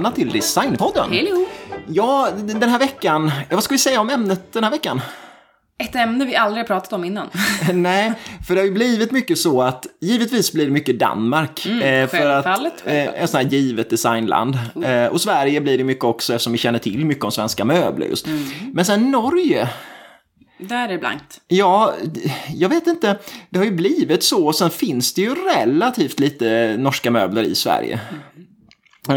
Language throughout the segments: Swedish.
välkomna till Designpodden. Hello! Ja, den här veckan, vad ska vi säga om ämnet den här veckan? Ett ämne vi aldrig pratat om innan. Nej, för det har ju blivit mycket så att givetvis blir det mycket Danmark. Mm, eh, för att, eh, ett sånt här givet designland. Eh, och Sverige blir det mycket också eftersom vi känner till mycket om svenska möbler just. Mm. Men sen Norge, Där är det blankt. Ja, jag vet inte. Det har ju blivit så. Och sen finns det ju relativt lite norska möbler i Sverige. Eh,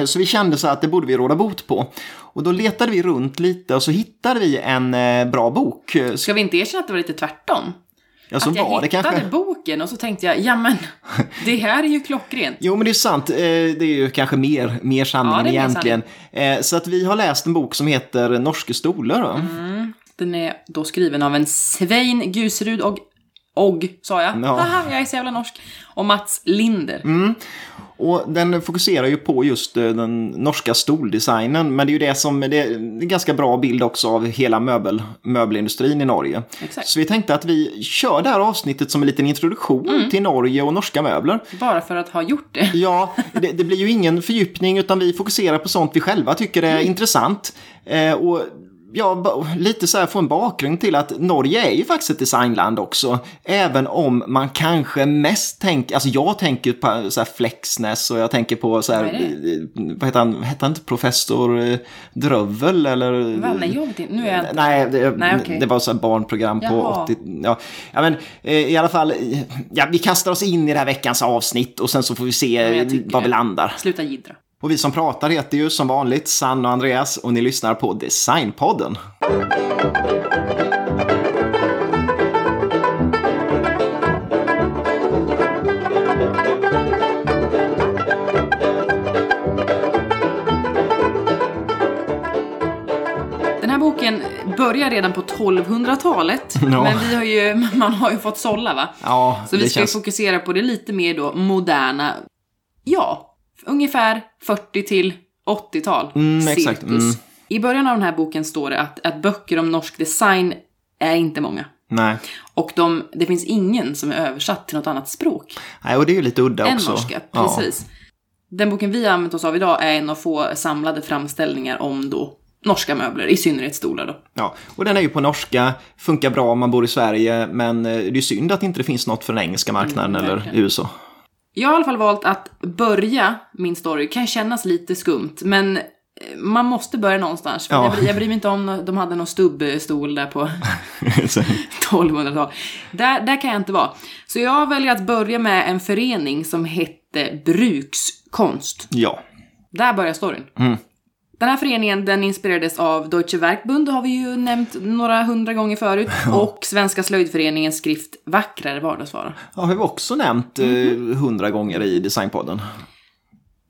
Så vi kände så att det borde vi råda bot på. Och då letade vi runt lite och så hittade vi en eh, bra bok. Eh, Ska vi inte erkänna att det var lite tvärtom? Ja, så att jag var det hittade kanske. boken och så tänkte jag, ja men, det här är ju klockrent. Jo, men det är sant. Eh, Det är ju kanske mer, mer sanningen Ja, egentligen. Eh, Så att vi har läst en bok som heter Norske stolar. Mm. Den är då skriven av en Svein Guserud och Och, sa jag. Ja. Haha, jag är så jävla norsk. Och Mats Linder. Och den fokuserar ju på just eh, den norska stoldesignen. Men det är ju det som, det är en ganska bra bild också av hela möbel, möbelindustrin i Norge. Exakt. Så vi tänkte att vi kör det här avsnittet som en liten introduktion Mm. till Norge och norska möbler. Bara för att ha gjort det. Ja, det, det blir ju ingen fördjupning utan vi fokuserar på sånt vi själva tycker är intressant. Eh, och ja, lite så här få en bakgrund till att Norge är ju faktiskt ett designland också. Även om man kanske mest tänker, alltså jag tänker på så här Flexness och jag tänker på så här, Vad eh, vad heter han, hette han inte professor eh, Drövel eller? Va? Nej, jag vet inte. Nu är jag... Nej, det, Nej, okej. det var så här barnprogram på Jaha. 80... Ja, ja men eh, i alla fall, ja, vi kastar oss in i det här veckans avsnitt och sen så får vi se var vi landar. Sluta jiddra. Och vi som pratar heter ju som vanligt Sanna och Andreas och ni lyssnar på Designpodden. Den här boken börjar redan på 1200-talet. Ja. Men vi har ju, man har ju fått sålla va? Ja, Så vi ska känns... fokusera på det lite mer då moderna, ja, ungefär 40 till 80-tal. Mm, exakt, mm. I början av den här boken står det att, att böcker om norsk design är inte många. Nej. Och de, det finns ingen som är översatt till något annat språk Nej, och det är ju lite udda än också. norska. Ja. Precis. Den boken vi har använt oss av idag är en av få samlade framställningar om då norska möbler, i synnerhet stolar då. Ja, och den är ju på norska, funkar bra om man bor i Sverige, men eh, det är ju synd att det inte finns något för den engelska marknaden Mm, eller. USA. Jag har i alla fall valt att börja min story, kan kännas lite skumt, men eh, man måste börja någonstans. Ja. Jag, bry- jag bryr mig inte om de hade någon stubbstol där på 1200-talet. Där, där kan jag inte vara. Så jag väljer att börja med en förening som hette Brukskonst. ja. Där börjar storyn. Den här föreningen den inspirerades av Deutsche Werkbund, har vi ju nämnt några hundra gånger förut, och Svenska slöjdföreningens skrift Vackrare vardagsvara. Ja, har vi också nämnt Mhm. hundra gånger i Designpodden.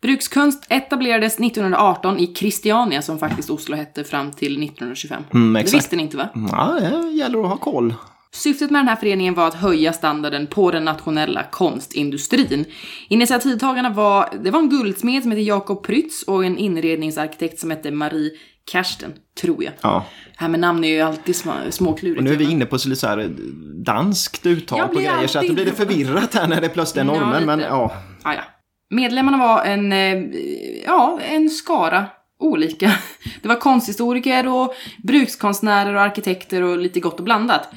Brukskonst etablerades 1918 i Christiania, som faktiskt Oslo hette fram till 1925. Mm, det visste ni inte va? Ja, det gäller att ha koll. Syftet med den här föreningen var att höja standarden på den nationella konstindustrin. Initiativtagarna var, det var en guldsmed som hette Jakob Prytz och en inredningsarkitekt som hette Marie Kersten, tror jag. Ja. Det här med namn är ju alltid små, småklurigt. Och nu är vi inne på så lite så här danskt uttal på grejer så att det blir lite förvirrat här när det plötsligt är Ja, normen. men lite. ja, Ah, ja. Medlemmarna var en, eh, ja, en skara olika. Det var konsthistoriker och brukskonstnärer och arkitekter och lite gott och blandat.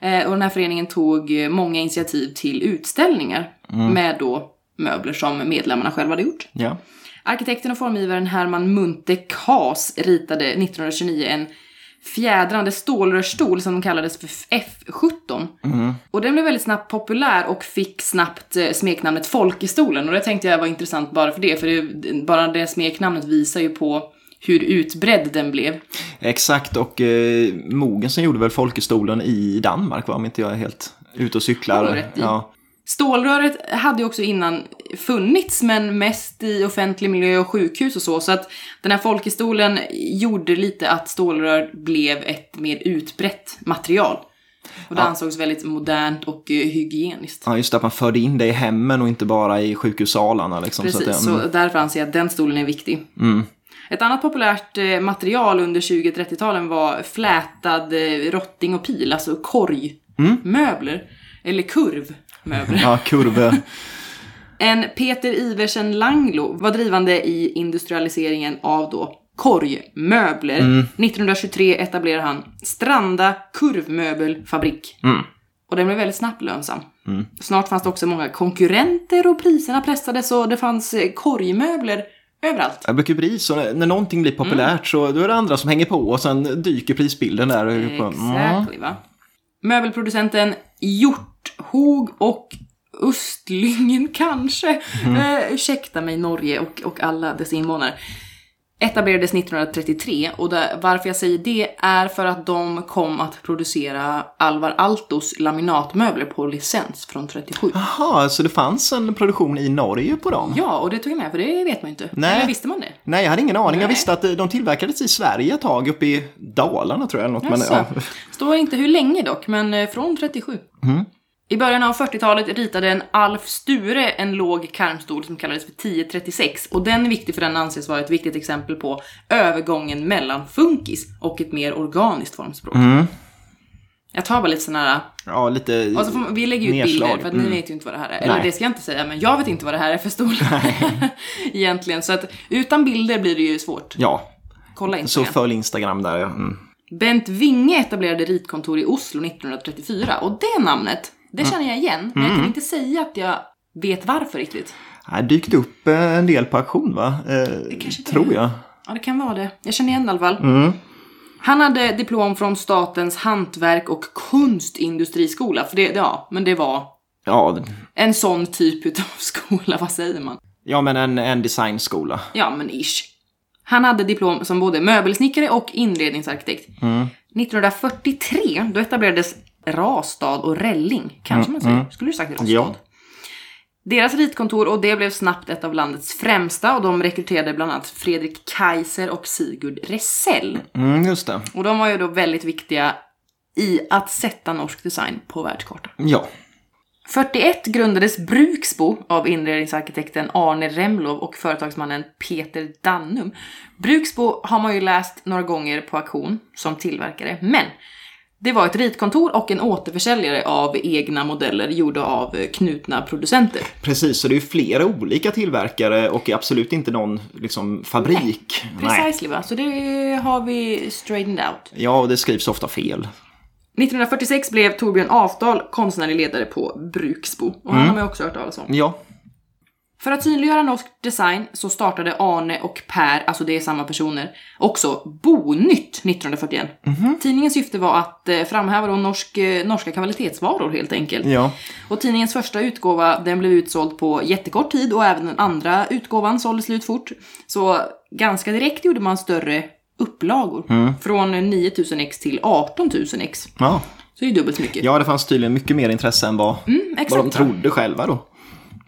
Eh, och den här föreningen tog eh, många initiativ till utställningar med då möbler som medlemmarna själva hade gjort. ja. Arkitekten och formgivaren Herman Munthe Kaas ritade 1929 en fjädrande stålrörsstol som kallades för F17. Och den blev väldigt snabbt populär och fick snabbt eh, smeknamnet Folkestolen. Och det tänkte jag var intressant bara för det, för det, bara det smeknamnet visar ju på hur utbredd den blev. Exakt, och eh, Mogensen gjorde väl Folkestolen i Danmark, va? om inte jag är helt ute och cyklar. Ja. Stålröret hade ju också innan funnits, men mest i offentlig miljö och sjukhus och så. Så att den här folkestolen gjorde lite att stålrör blev ett mer utbrett material. Och det Ja. ansågs väldigt modernt och eh, hygieniskt. ja, just det, att man förde in det i hemmen och inte bara i sjukhussalarna. Liksom, Precis, så så, att, mm, därför anser jag att den stolen är viktig. Ett annat populärt eh, material under 20-30-talen var flätad eh, rotting och pil, alltså korgmöbler. Eller kurvmöbler. ja, kurve. En Peter Iversen Langlo var drivande i industrialiseringen av då korgmöbler. 1923 etablerade han Stranda kurvmöbelfabrik. Och den blev väldigt snabbt lönsam. Snart fanns det också många konkurrenter och priserna pressades och det fanns eh, korgmöbler överallt. Det brukar bli så, när, när någonting blir populärt så då är det andra som hänger på och sen dyker prisbilden där. På, mm. Va? Möbelproducenten Hjorthog och Östlingen kanske, eh, ursäkta mig Norge och, och alla dess invånare, etablerades 1933 och där, varför jag säger det är för att de kom att producera Alvar Aaltos laminatmöbler på licens från 37. Jaha, så det fanns en produktion i Norge på dem? Ja, och det tog jag med för det vet man ju inte. Nej. Eller visste man det? Nej, jag hade ingen aning. Jag Nej. visste att eh, de tillverkades i Sverige ett tag, uppe i Dalarna tror jag. Något, men, Jaså. ja. Står inte hur länge dock, men eh, från 37. I början av 40-talet ritade en Alf Sture en låg karmstol som kallades för 1036 och den är viktig för den anses vara ett viktigt exempel på övergången mellan funkis och ett mer organiskt formspråk. Jag tar bara lite sådana här, ja, lite och så får man, vi lägger ut nedslag. bilder för att ni vet ju inte vad det här är. Eller Nej. det ska jag inte säga, men jag vet inte vad det här är för stolar. Egentligen, så att utan bilder blir det ju svårt. Ja, Kolla så Instagram. följ Instagram där. Mm. Bent Winge etablerade ritkontor i Oslo 1934 och det namnet, det Mm. känner jag igen, men jag kan inte säga att jag vet varför riktigt. Det dykt upp eh, en del på auktion va? Eh, tror jag. Ja, det kan vara det. Jag känner igen det i alla fall. Mm. Han hade diplom från Statens hantverk och kunstindustriskola, för det, ja, men det var Ja, en sån typ utav skola, vad säger man? ja men en, en designskola. Ja, men ish. Han hade diplom som både möbelsnickare och inredningsarkitekt. 1943, då etablerades Rastad och Rälling, kanske man säger. Skulle du sagt Rastad? Ja. Deras ritkontor och det blev snabbt ett av landets främsta och de rekryterade bland annat Fredrik Kaiser och Sigurd Resell. Mm, just det. Och de var ju då väldigt viktiga i att sätta norsk design på världskartan. Ja. 41 grundades Bruksbo av inredningsarkitekten Arne Remlov och företagsmannen Peter Dannum. Bruksbo har man ju läst några gånger på auktion som tillverkare, men det var ett ritkontor och en återförsäljare av egna modeller gjorda av knutna producenter. Precis, så det är ju flera olika tillverkare och absolut inte någon liksom, fabrik. Precisely va? Så det har vi straightened out. Ja, och det skrivs ofta fel. 1946 blev Torbjörn Afdal konstnärlig ledare på Bruksbo och han har man också hört talas om. Ja, För att synliggöra norsk design så startade Arne och Per, alltså det är samma personer, också Bonytt 1941. Tidningens syfte var att eh, framhäva då norsk, eh, norska kvalitetsvaror helt enkelt. ja. Och tidningens första utgåva den blev utsåld på jättekort tid och även den andra utgåvan sålde slut fort. Så ganska direkt gjorde man större upplagor. Från 9000 ex till 18 000 ex. ja. Så det är dubbelt så mycket. Ja, det fanns tydligen mycket mer intresse än vad, exakt. vad de trodde själva då.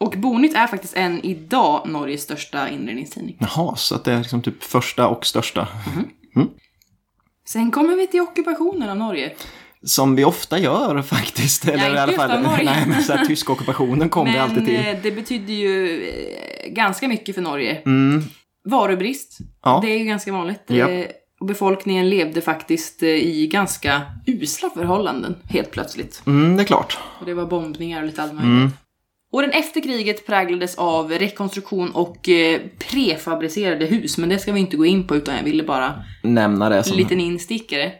Och Bonytt är faktiskt än idag Norges största inredningstidning. Jaha, så att det är liksom typ första och största. Sen kommer vi till ockupationen av Norge. Som vi ofta gör faktiskt. Eller inte i alla fall, nej, men så här, tyska ockupationen kom det alltid till. eh, det betyder ju eh, ganska mycket för Norge. Mm, Varubrist, Ja. det är ju ganska vanligt. Ja. Eh, Och befolkningen levde faktiskt i ganska usla förhållanden helt plötsligt. mm, det är klart. Och det var bombningar och lite allt möjligt. Åren efter kriget präglades av rekonstruktion och eh, prefabricerade hus, men det ska vi inte gå in på utan jag ville bara Nämna det som... en liten instickare.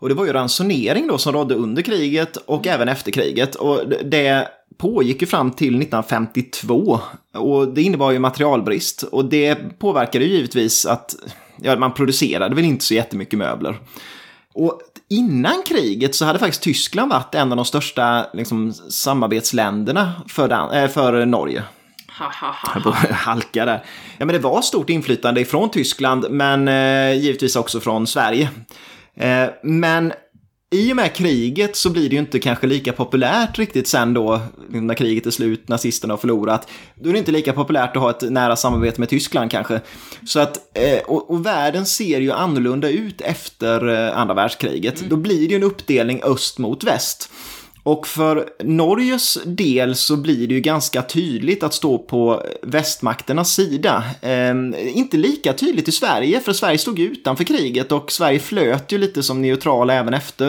Och det var ju ransonering då som rådde under kriget och även efter kriget. Och det- det pågick ju fram till 1952. Och det innebar ju materialbrist. Och det påverkade ju givetvis att ja, man producerade väl inte så jättemycket möbler. Och innan kriget så hade faktiskt Tyskland varit en av de största liksom, samarbetsländerna för, Dan- äh, för Norge. Halka där. Ja, men det var stort inflytande ifrån Tyskland, men eh, givetvis också från Sverige. Eh, men i och med kriget så blir det ju inte kanske lika populärt riktigt sen då, när kriget är slut, nazisterna har förlorat. Då är det inte lika populärt att ha ett nära samarbete med Tyskland kanske. Så att, eh, och, och världen ser ju annorlunda ut efter eh, andra världskriget. Då blir det ju en uppdelning öst mot väst. Och för Norges del så blir det ju ganska tydligt att stå på västmakternas sida. Eh, inte lika tydligt i Sverige, för Sverige stod ju utanför kriget och Sverige flöt ju lite som neutral även efter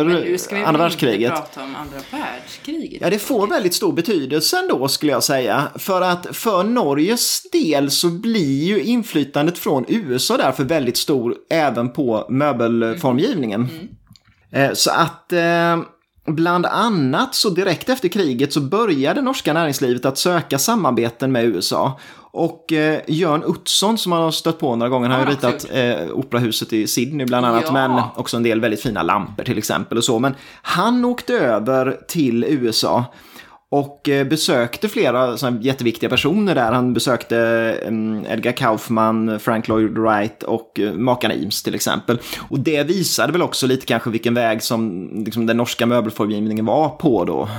andra världskriget. Men prata om andra världskriget. Ja, det får väldigt stor betydelse ändå skulle jag säga. För att för Norges del så blir ju inflytandet från USA därför väldigt stor även på möbelformgivningen. Mm. Mm. Så att eh, Bland annat så direkt efter kriget så började norska näringslivet att söka samarbeten med USA. Och eh, Jörn Utzon som man har stött på några gånger, han har ju ritat eh, operahuset i Sydney bland annat, ja. men också en del väldigt fina lampor till exempel och så. Men han åkte över till USA och eh, besökte flera såna jätteviktiga personer där. Han besökte mm, Edgar Kaufman, Frank Lloyd Wright och eh, makarna Eames till exempel. Och det visade väl också lite kanske vilken väg som liksom, den norska möbelformgivningen var på då.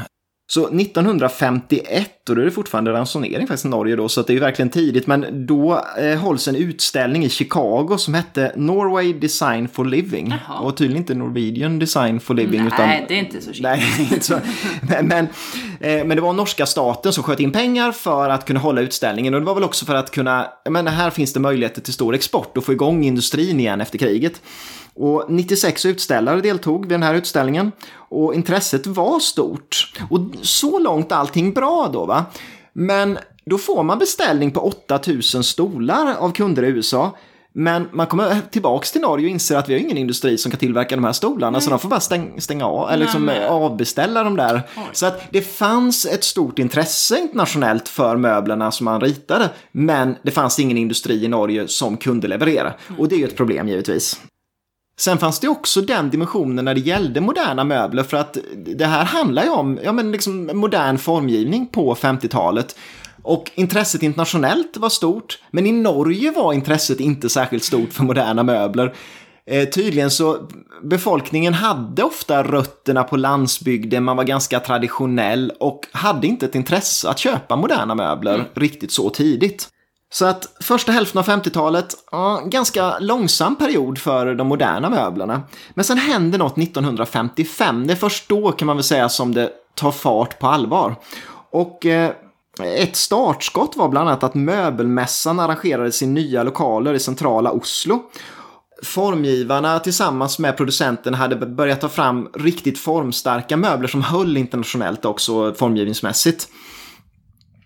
Så 1951, och då är det fortfarande ransonering faktiskt i Norge då, så det är ju verkligen tidigt, men då eh, hålls en utställning i Chicago som hette Norway Design for Living. Jaha. Och tydligen inte Norwegian Design for Living. Nej, utan, det är inte så Nej, inte så. Men, men, eh, men, det var norska staten som sköt in pengar för att kunna hålla utställningen och det var väl också för att kunna, men här finns det möjligheter till stor export och få igång industrin igen efter kriget. Och 96 utställare deltog vid den här utställningen och intresset var stort. Och så långt allting bra då va. Men då får man beställning på 8000 stolar av kunder i USA. Men man kommer tillbaka till Norge och inser att vi har ingen industri som kan tillverka de här stolarna. Nej. Så de får bara stäng, stänga av, eller liksom avbeställa de där. Oj. Så att det fanns ett stort intresse internationellt för möblerna som man ritade. Men det fanns ingen industri i Norge som kunde leverera. Mm. Och det är ju ett problem givetvis. Sen fanns det också den dimensionen när det gällde moderna möbler för att det här handlar ju om ja, men liksom modern formgivning på 50-talet. Och intresset internationellt var stort, men i Norge var intresset inte särskilt stort för moderna möbler. Eh, tydligen så befolkningen hade ofta rötterna på landsbygden, man var ganska traditionell och hade inte ett intresse att köpa moderna möbler mm. riktigt så tidigt. Så att första hälften av 50-talet, ja, ganska långsam period för de moderna möblerna. Men sen händer något 1955, det är först då kan man väl säga som det tar fart på allvar. Och eh, ett startskott var bland annat att möbelmässan arrangerade sin nya lokaler i centrala Oslo. Formgivarna tillsammans med producenten hade börjat ta fram riktigt formstarka möbler som höll internationellt också formgivningsmässigt.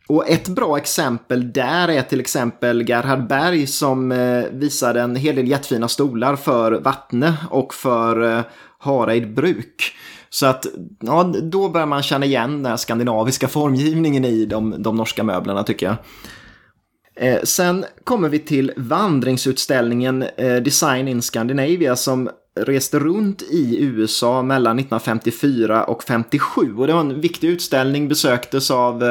Och ett bra exempel där är till exempel Gerhard Berg som eh, visade en hel del jättefina stolar för Vattne och för eh, Hareid Bruk. Så att ja, då börjar man känna igen den skandinaviska formgivningen i de, de norska möblerna tycker jag. Eh, sen kommer vi till vandringsutställningen eh, Design in Scandinavia som reste runt i USA mellan 1954 och 57 och det var en viktig utställning, besöktes av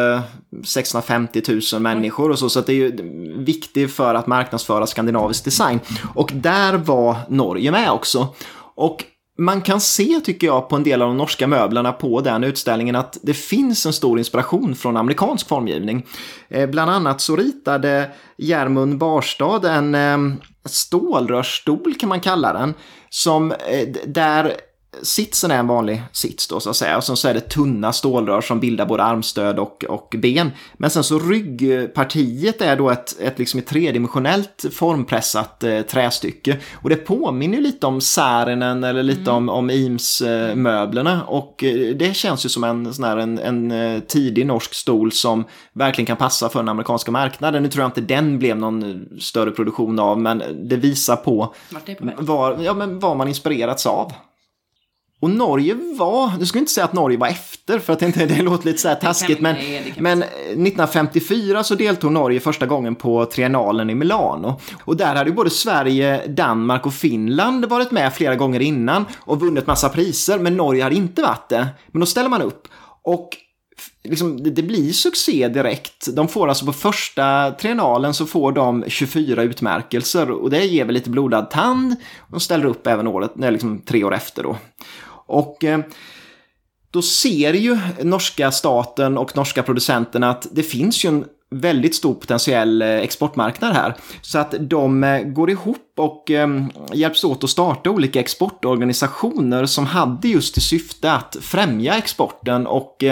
650 eh, 000 människor och så, så det är ju viktigt för att marknadsföra skandinavisk design. Och där var Norge med också. Och man kan se, tycker jag, på en del av de norska möblerna på den utställningen att det finns en stor inspiration från amerikansk formgivning. Eh, bland annat så ritade Järmund Barstad en eh, stålrörsstol kan man kalla den, som eh, där sitsen är en vanlig sits då så att säga. Och sen så är det tunna stålrör som bildar både armstöd och, och ben. Men sen så ryggpartiet är då ett, ett, liksom ett tredimensionellt formpressat eh, trästycke. Och det påminner lite om Särenen eller lite mm. om, om Eames-möblerna. Eh, och eh, det känns ju som en, sån här, en, en eh, tidig norsk stol som verkligen kan passa för den amerikanska marknaden. Nu tror jag inte den blev någon större produktion av, men det visar på vad, ja, men vad man inspirerats av. Och Norge var, du skulle inte säga att Norge var efter för att det, det låter lite så här taskigt, men, men 1954 så deltog Norge första gången på triennalen i Milano. Och där hade ju både Sverige, Danmark och Finland varit med flera gånger innan och vunnit massa priser, men Norge hade inte varit det. Men då ställer man upp. Och liksom, det, det blir succé direkt. De får alltså på första triennalen så får de 24 utmärkelser och det ger väl lite blodad tand. De ställer upp även året, liksom tre år efter då. Och eh, då ser ju norska staten och norska producenterna att det finns ju en väldigt stor potentiell eh, exportmarknad här. Så att de eh, går ihop och hjälps åt att starta olika exportorganisationer som hade just till syfte att främja exporten och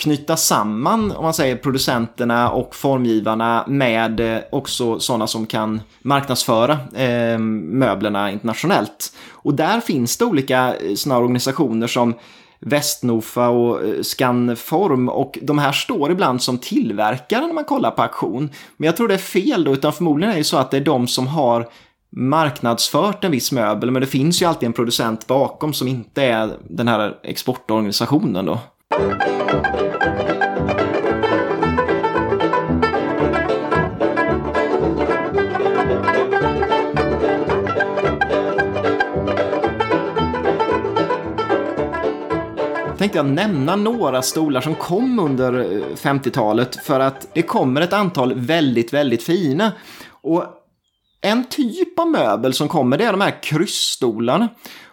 knyta samman, om man säger producenterna och formgivarna med eh, också sådana som kan marknadsföra eh, möblerna internationellt. Och där finns det olika eh, sådana organisationer som Västnofa och eh, Scanform och de här står ibland som tillverkare när man kollar på auktion. Men jag tror det är fel då, utan förmodligen är det så att det är de som har marknadsfört en viss möbel, men det finns ju alltid en producent bakom som inte är den här exportorganisationen då tänkte jag nämna några stolar som kom under eh, 50-talet för att det kommer ett antal väldigt, väldigt fina. Och en typ av möbel som kommer det är de här kryssstolarna.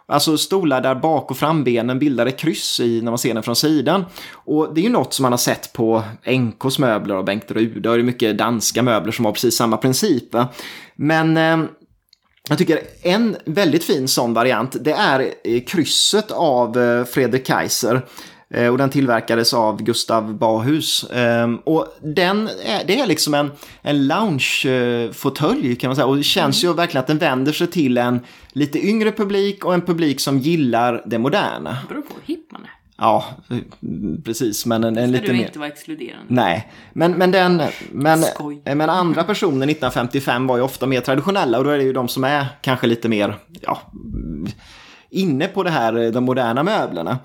Alltså stolar där bak och frambenen bildar ett kryss i när man ser den från sidan. Och det är ju något som man har sett på NKs möbler och Bengt Rude. Och det är mycket danska möbler som har precis samma princip. Va? Men eh, jag tycker en väldigt fin sån variant, det är eh, krysset av eh, Fredrik Kaiser. Eh, och den tillverkades av Gustav Bahus. Ehm, och den är, det är liksom en, en loungefåtölj kan man säga. Och det känns ju verkligen att den vänder sig till en lite yngre publik och en publik som gillar det moderna. Det beror på hur hipp man är. Ja, precis. Men en, en lite du mer... inte vara exkluderande. Nej, men, men, den, men, men andra personer 1955 var ju ofta mer traditionella och då är det ju de som är kanske lite mer ja, inne på det här, de moderna möblerna.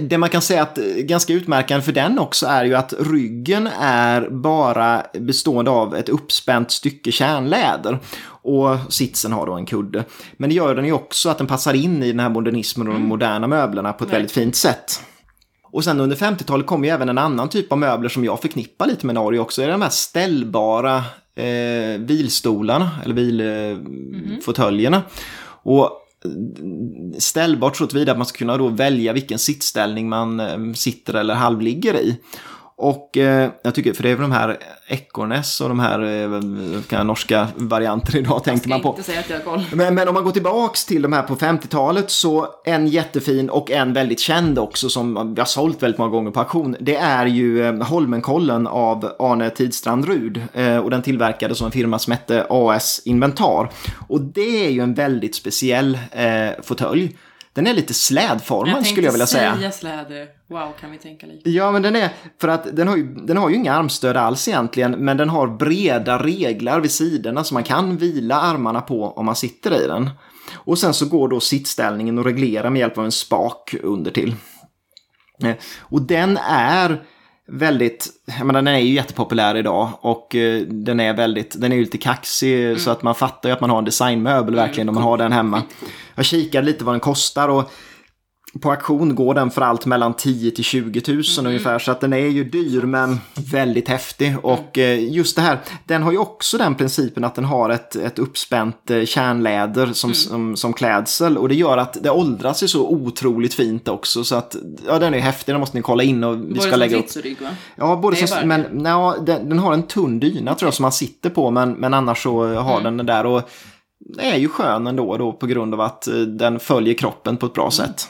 Det man kan säga att ganska utmärkande för den också är ju att ryggen är bara bestående av ett uppspänt stycke kärnläder. Och sitsen har då en kudde. Men det gör den ju också att den passar in i den här modernismen och de mm. moderna möblerna på ett väldigt fint sätt. Och sen under 50-talet kom ju även en annan typ av möbler som jag förknippar lite med Norge också. Det är de här ställbara eh, vilstolarna, eller vilfåtöljerna. Mm. Och ställbart så tillvida att man ska kunna då välja vilken sittställning man eh, sitter eller halvligger i. Och eh, jag tycker, för det är väl de här Ekornes och de här eh, norska varianter idag tänkte man på. Inte säga att jag har koll. Men, men om man går tillbaks till de här på 50-talet så en jättefin och en väldigt känd också som vi har sålt väldigt många gånger på auktion. Det är ju eh, Holmenkollen av Arne Tidstrand Rud eh, och den tillverkades som en firma som hette AS Inventar. Och det är ju en väldigt speciell eh, fåtölj. Den är lite slädformad skulle jag vilja säga. Jag släde. Wow, kan vi tänka lite? Ja, men den är, för att den har, ju, den har ju inga armstöd alls egentligen, men den har breda reglar vid sidorna så man kan vila armarna på om man sitter i den. Och sen så går då sittställningen att reglera med hjälp av en spak under till. Eh, och den är väldigt, jag menar den är ju jättepopulär idag och eh, den är väldigt, den är ju lite kaxig mm. så att man fattar ju att man har en designmöbel verkligen om man har den hemma. Jag kikade lite vad den kostar och på auktion går den för allt mellan 10 till 20 000 mm. ungefär. Så att den är ju dyr men väldigt häftig. Och eh, just det här, den har ju också den principen att den har ett, ett uppspänt eh, kärnläder som, mm. som, som klädsel. Och det gör att det åldras ju så otroligt fint också. Så att ja, den är häftig, den måste ni kolla in. Och vi både ska som lägga upp. rygg va? Ja, både som, men ja, den, den, har en tunn dyna tror jag som man sitter på. Men, men annars så har mm. den där. Och är ju skön ändå då på grund av att eh, den följer kroppen på ett bra mm. sätt.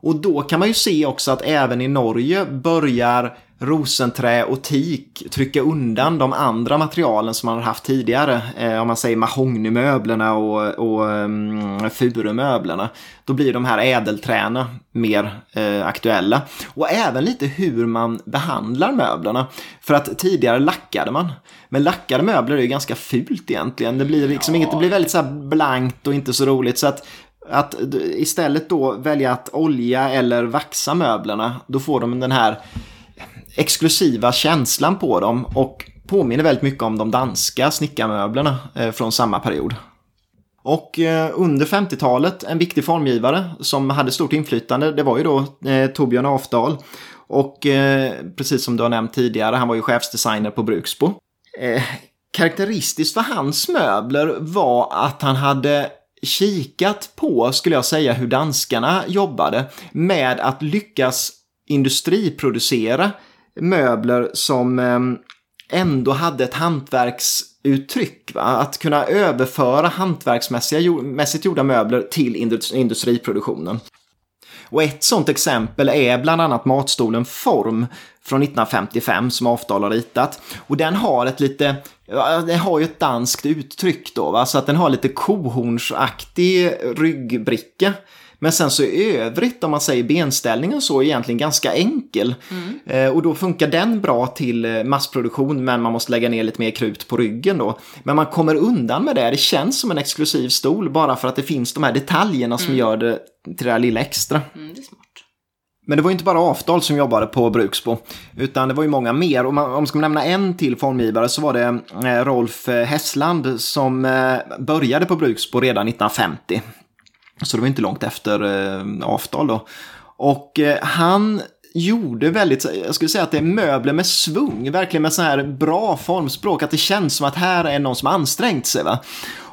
Och då kan man ju se också att även i Norge börjar rosenträ och teak trycka undan de andra materialen som man har haft tidigare. Eh, om man säger mahognymöblerna och, och um, furumöblerna. Då blir de här ädelträna mer eh, aktuella. Och även lite hur man behandlar möblerna. För att tidigare lackade man. Men lackade möbler är ju ganska fult egentligen. Det blir liksom ja. inget, det blir väldigt så blankt och inte så roligt. Så att att istället då välja att olja eller vaxa möblerna, då får de den här exklusiva känslan på dem och påminner väldigt mycket om de danska snickarmöblerna eh, från samma period. Och eh, under 50-talet, en viktig formgivare som hade stort inflytande, det var ju då eh, Torbjörn Afdal. Och precis som du har nämnt tidigare, han var ju chefsdesigner på Bruksbo. karaktäristiskt för hans möbler var att han hade kikat på, skulle jag säga, hur danskarna jobbade med att lyckas industriproducera möbler som ehm, ändå hade ett hantverksuttryck. Va? Att kunna överföra hantverksmässigt gjorda möbler till industriproduktionen. Och ett sånt exempel är bland annat matstolen Form från 1955 som Afdal har ritat. Och den har ett lite, den har ju ett danskt uttryck då, va? så att den har lite kohornsaktig ryggbricka. Men sen så i övrigt, om man säger benställningen så, är egentligen ganska enkel. Mm. Eh, och då funkar den bra till eh, massproduktion, men man måste lägga ner lite mer krut på ryggen då. Men man kommer undan med det, det känns som en exklusiv stol bara för att det finns de här detaljerna som mm. gör det till det här lilla extra. Mm, det är smart. Men det var inte bara Afdal som jobbade på Bruksbo, utan det var ju många mer. Och om man ska nämna en till formgivare så var det eh, Rolf eh, Hessland som eh, började på Bruksbo redan 1950. Så det var inte långt efter eh, Afdal då. Och han gjorde väldigt, jag skulle säga att det är möbler med svung, verkligen med så här bra formspråk, att det känns som att här är någon som ansträngt sig. Va?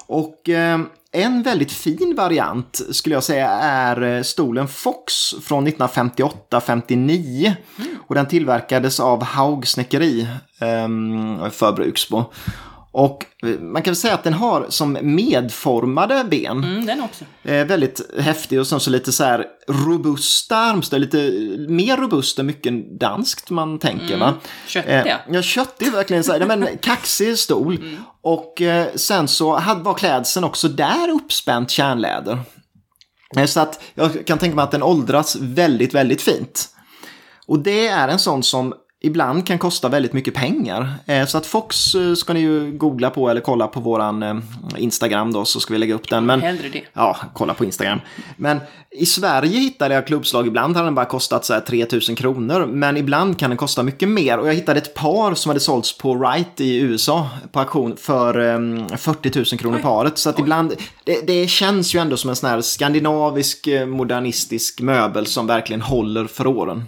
Och eh, en väldigt fin variant skulle jag säga är eh, stolen Fox från 1958-59. Mm. Och den tillverkades av Haug Snickeri eh, för Bruksbo. Och man kan väl säga att den har som medformade ben. Mm, den också. Eh, väldigt häftig och sen så lite så här robusta armstöd, lite mer robust än mycket danskt man tänker mm. va. Köttig. Eh, ja, köttig verkligen. Så här, men kaxig stol. Mm. Och eh, sen så hade, var klädseln också där uppspänt kärnläder. Eh, så att jag kan tänka mig att den åldras väldigt, väldigt fint. Och det är en sån som ibland kan kosta väldigt mycket pengar. Eh, så att Fox eh, ska ni ju googla på eller kolla på våran eh, Instagram då så ska vi lägga upp den. Men, Hellre det. Ja, kolla på Instagram. Men i Sverige hittade jag klubbslag, ibland har den bara kostat så här 3000 kronor, men ibland kan den kosta mycket mer. Och jag hittade ett par som hade sålts på Wright i USA på auktion för 40 000 kronor Oj. paret. Så att ibland, det, det, känns ju ändå som en sån här skandinavisk modernistisk möbel som verkligen håller för åren.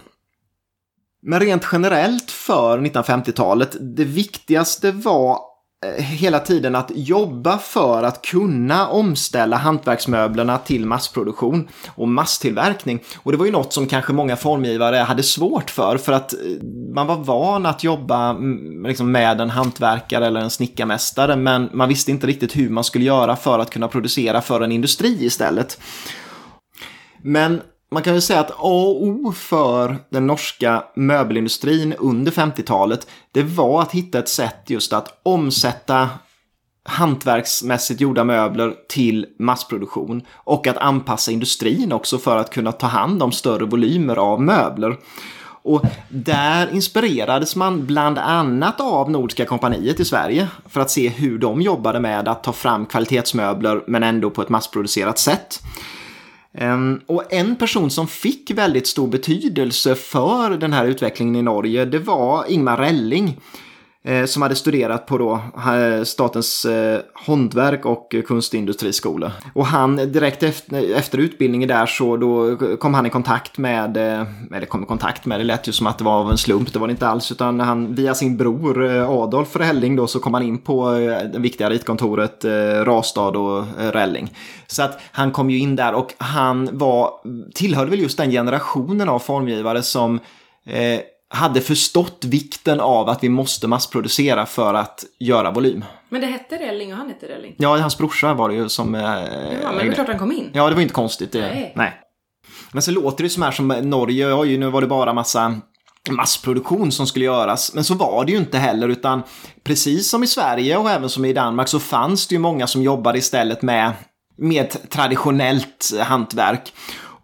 Men rent generellt för 1950-talet, det viktigaste var eh, hela tiden att jobba för att kunna omställa hantverksmöblerna till massproduktion och masstillverkning. Och det var ju något som kanske många formgivare hade svårt för, för att eh, man var van att jobba mm, liksom med en hantverkare eller en snickarmästare, men man visste inte riktigt hur man skulle göra för att kunna producera för en industri istället. Men man kan ju säga att A och O för den norska möbelindustrin under 50-talet, det var att hitta ett sätt just att omsätta hantverksmässigt gjorda möbler till massproduktion och att anpassa industrin också för att kunna ta hand om större volymer av möbler. Och där inspirerades man bland annat av Nordiska kompaniet i Sverige för att se hur de jobbade med att ta fram kvalitetsmöbler men ändå på ett massproducerat sätt. Ehm, och en person som fick väldigt stor betydelse för den här utvecklingen i Norge, det var Ingmar Relling. Eh, som hade studerat på då eh, Statens eh, hantverk och kunstindustriskola. Och han direkt efter, efter utbildningen där så då kom han i kontakt med, eh, eller kom i kontakt med, det lät ju som att det var av en slump, det var det inte alls, utan han via sin bror eh, Adolf Relling då så kom han in på det viktiga ritkontoret Rastad och Relling. Så att han kom ju in där och han var, tillhörde väl just den generationen av formgivare som eh, hade förstått vikten av att vi måste massproducera för att göra volym. Men det hette Relling och han hette Relling? Ja, hans brorsa var det ju som... Eh, ja, men det är klart han kom in. Ja, det var inte konstigt. Det, nej. nej. Men så låter det som här som Norge, oj, nu var det bara massa massproduktion som skulle göras. Men så var det ju inte heller, utan precis som i Sverige och även som i Danmark så fanns det ju många som jobbade istället med, med traditionellt hantverk.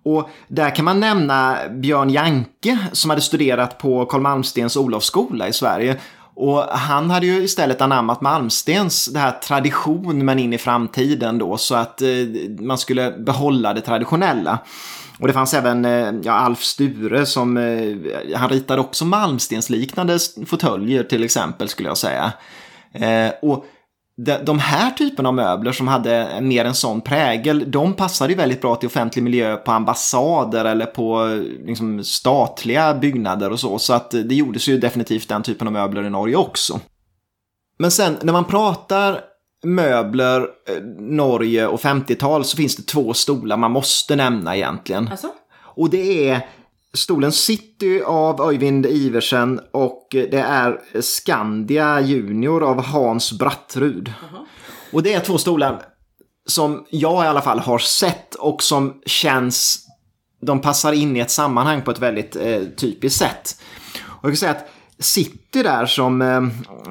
Och där kan man nämna Björn Janke som hade studerat på Karl Malmstens Olofsskola i Sverige. Och han hade ju istället anammat Malmstens det här tradition men in i framtiden då så att eh, man skulle behålla det traditionella. Och det fanns även eh, ja, Alf Sture som, eh, han ritade också Malmstensliknande fåtöljer till exempel skulle jag säga. Eh, och de här typerna av möbler som hade mer en sån prägel, de passade ju väldigt bra till offentlig miljö på ambassader eller på liksom, statliga byggnader och så. Så att det gjordes ju definitivt den typen av möbler i Norge också. Men sen när man pratar möbler, eh, Norge och 50-tal så finns det två stolar man måste nämna egentligen. Alltså? Och det är stolen City av Öyvind Iversen och det är Skandia Junior av Hans Brattrud. Och det är två stolar som jag i alla fall har sett och som känns... De passar in i ett sammanhang på ett väldigt eh, typiskt sätt. Och jag kan säga att City där som eh,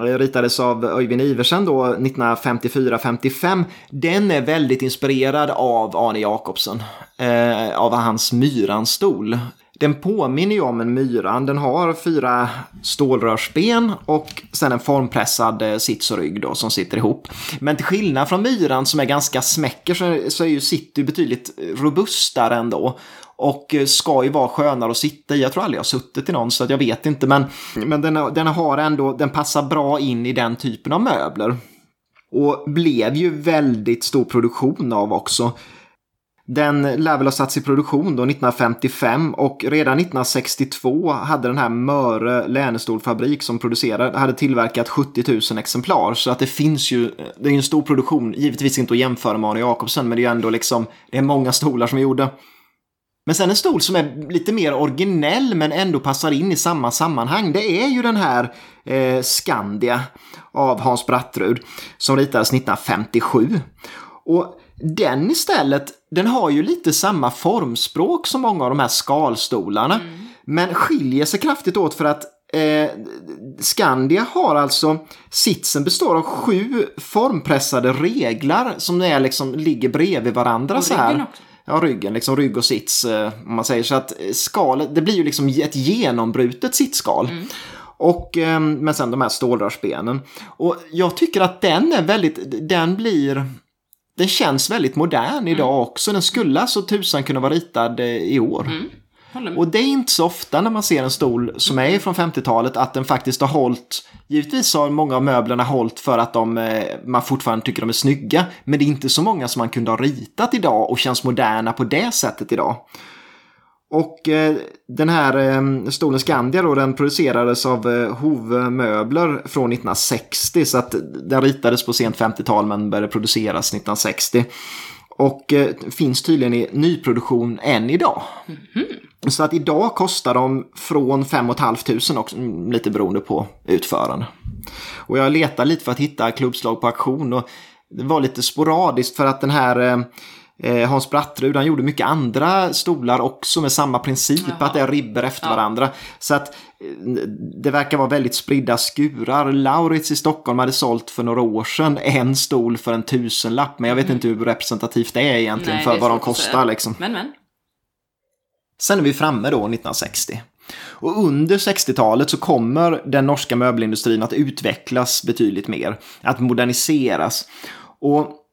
ritades av Öyvind Iversen då 1954-55. Den är väldigt inspirerad av Arne Jacobsen. Eh, av hans Myranstol. Den påminner ju om en myran. Den har fyra stålrörsben och sen en formpressad eh, sits och rygg då som sitter ihop. Men till skillnad från myran som är ganska smäcker så, så är ju City betydligt robustare ändå. Och eh, ska ju vara skönare att sitta i. Jag tror aldrig jag har suttit i någon så att jag vet inte. Men, men den, den har ändå, den passar bra in i den typen av möbler. Och blev ju väldigt stor produktion av också. Den lär väl ha satts i produktion då 1955 och redan 1962 hade den här Möre Länestolfabrik som producerade, hade tillverkat 70 000 exemplar. Så att det finns ju, det är ju en stor produktion, givetvis inte att jämföra med Arne Jacobsen men det är ju ändå liksom, det är många stolar som är gjorda. Men sen en stol som är lite mer originell men ändå passar in i samma sammanhang. Det är ju den här eh, Skandia av Hans Brattrud som ritades 1957. Och den istället, den har ju lite samma formspråk som många av de här skalstolarna. Mm. Men skiljer sig kraftigt åt för att eh, Skandia har alltså, sitsen består av sju formpressade reglar som är liksom, ligger bredvid varandra så här. Också ja, ryggen, liksom rygg och sits eh, om man säger. Så att skalet, det blir ju liksom ett genombrutet sittskal. Mm. Och, eh, men sen de här stålrörsbenen. Och jag tycker att den är väldigt, den blir, den känns väldigt modern idag mm. också. Den skulle alltså tusan kunna vara ritad eh, i år. Mm. Och det är inte så ofta när man ser en stol som är från 50-talet att den faktiskt har hållit. Givetvis har många av möblerna hållit för att de, eh, man fortfarande tycker de är snygga. Men det är inte så många som man kunde ha ritat idag och känns moderna på det sättet idag. Och eh, den här eh, stolen Skandia då, den producerades av eh, Hove Möbler från 1960 så att den ritades på sent 50-tal men började produceras 1960. Och eh, finns tydligen i nyproduktion än idag. Mm -hmm. Så att idag kostar de från 5 500 också, mm, lite beroende på utförande. Och jag letar lite för att hitta klubbslag på auktion och det var lite sporadiskt för att den här eh, Hans Brattrud, han gjorde mycket andra stolar också med samma princip, Jaha. att det är ribber efter ja. varandra. Så att eh, det verkar vara väldigt spridda skurar. Laurits i Stockholm hade sålt för några år sedan en stol för en tusenlapp, men jag vet mm. inte hur representativt det är egentligen Nej, för vad de kostar. Liksom. Men, men. Sen är vi framme då 1960. Och under 60-talet så kommer den norska möbelindustrin att utvecklas betydligt mer, att moderniseras. Och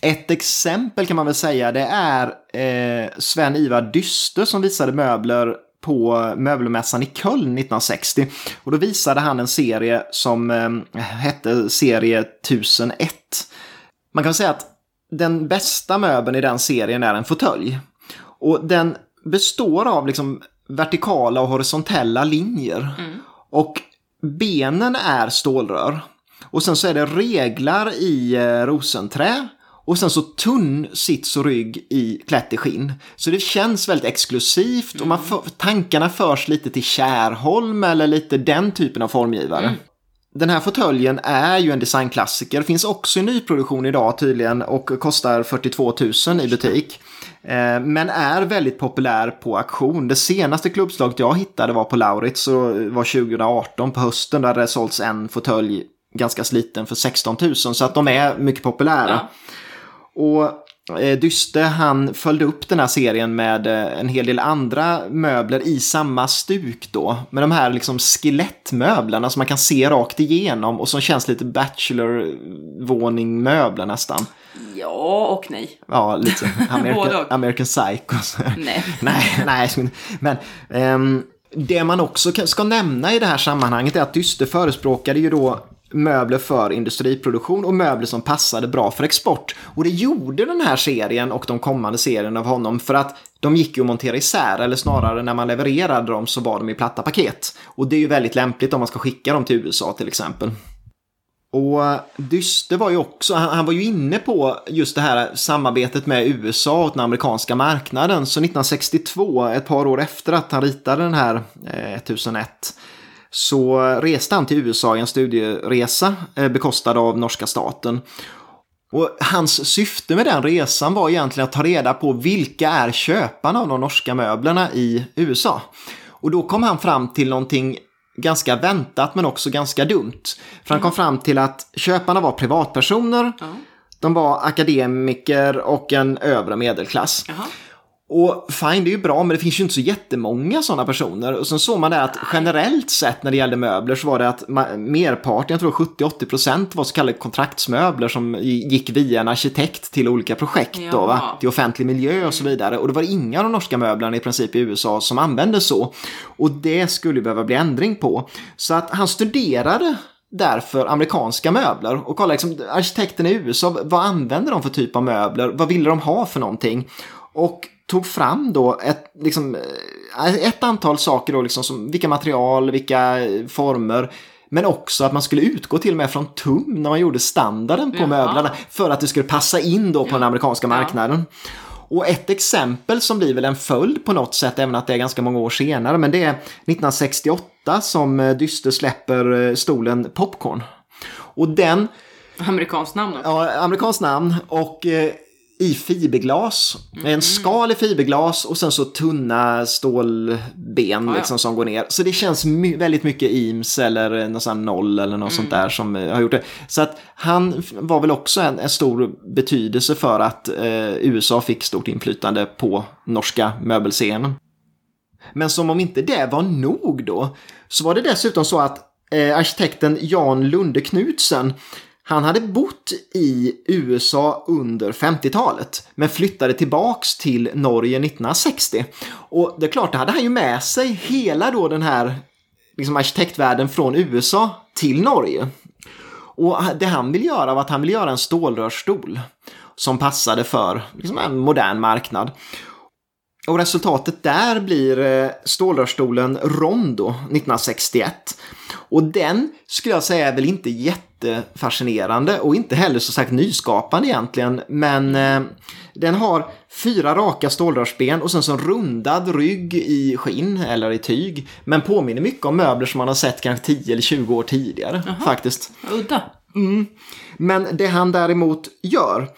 ett exempel kan man väl säga det är eh, Sven-Ivar Dyste som visade möbler på möbelmässan i Köln 1960. Och då visade han en serie som eh, hette serie 1001. Man kan säga att den bästa möbeln i den serien är en fåtölj. Och den består av liksom vertikala och horisontella linjer. Mm. Och benen är stålrör. Och sen så är det reglar i eh, rosenträ. Och sen så tunn sits och rygg i klätt i skinn. Så det känns väldigt exklusivt mm. och man mm. för, tankarna förs lite till Kärholm eller lite den typen av formgivare. Mm. Den här fåtöljen är ju en designklassiker, finns också i nyproduktion idag tydligen och kostar 42 000 i butik. Eh, men är väldigt populär på auktion. Det senaste klubbslaget jag hittade var på Lauritz och var 2018 på hösten där det sålts en fåtölj ganska sliten för 16 000 så att de är mycket populära. Ja. Och Eh, Dyste han följde upp den här serien med eh, en hel del andra möbler i samma stuk då. Med de här liksom skelettmöblerna som man kan se rakt igenom och som känns lite bachelor-våning-möbler nästan. Ja och nej. Ja, lite American, American Psycho. nej. nej, nej. Men um, det man också ska nämna i det här sammanhanget är att Dyste förespråkade ju då möbler för industriproduktion och möbler som passade bra för export. Och det gjorde den här serien och de kommande serierna av honom för att de gick ju att montera isär, eller snarare när man levererade dem så var de i platta paket. Och det är ju väldigt lämpligt om man ska skicka dem till USA till exempel. Och Dyster var ju också, han, han, var ju inne på just det här samarbetet med USA och den amerikanska marknaden. Så 1962, ett par år efter att han ritade den här eh, 1001, så reste han till USA i en studieresa eh, bekostad av norska staten. Och hans syfte med den resan var egentligen att ta reda på vilka är köparna av de norska möblerna i USA. Och då kom han fram till någonting ganska väntat men också ganska dumt. För han kom fram till att köparna var privatpersoner, Ja. de var akademiker och en övre medelklass. Jaha. Och fine, det är ju bra, men det finns ju inte så jättemånga sådana personer. Och sen såg man det att generellt sett när det gällde möbler så var det att merparten, jag tror 70-80% var så kallade kontraktsmöbler som gick via en arkitekt till olika projekt då, va? Till offentlig miljö och så vidare. Och det var inga av de norska möblerna i princip i USA som använde så. Och det skulle behöva bli ändring på. Så att han studerade därför amerikanska möbler och kollade liksom, arkitekterna i USA, vad använder de för typ av möbler? Vad ville de ha för någonting? Och tog fram då ett, liksom, eh, ett antal saker då, liksom, som vilka material, vilka eh, former. Men också att man skulle utgå till och med från tum när man gjorde standarden på Jaha. möblerna. För att det skulle passa in då på den amerikanska marknaden. Och ett exempel som blir väl en följd på något sätt, även att det är ganska många år senare, men det är 1968 som eh, Dyster släpper stolen Popcorn. Och den Amerikanskt namn också. Ja, amerikanskt namn och i fiberglas. Mm. En skal i fiberglas och sen så tunna stålben ja. liksom som går ner. Så det känns my- väldigt mycket Eames eller någon sån noll eller något sånt Mm. där som eh, har gjort det. Så att han var väl också en, en stor betydelse för att eh, USA fick stort inflytande på norska möbelscenen. Men som om inte det var nog då, så var det dessutom så att eh, arkitekten Jan Lunde Knutsen, han hade bott i USA under 50-talet, men flyttade tillbaks till Norge 1960. Och det är klart, det hade han ju med sig hela då den här liksom arkitektvärlden från USA till Norge. Och det han vill göra var att han vill göra en stålrörsstol som passade för liksom en modern marknad. Och resultatet där blir stålrörstolen stålrörsstolen Rondo 1961. Och den skulle jag säga är väl inte jättefascinerande och inte heller så sagt nyskapande egentligen. Men eh, den har fyra raka stålrörsben och sen så en rundad rygg i skinn eller i tyg. Men påminner mycket om möbler som man har sett kanske 10 eller 20 år tidigare faktiskt. Udda. Men det han däremot gör,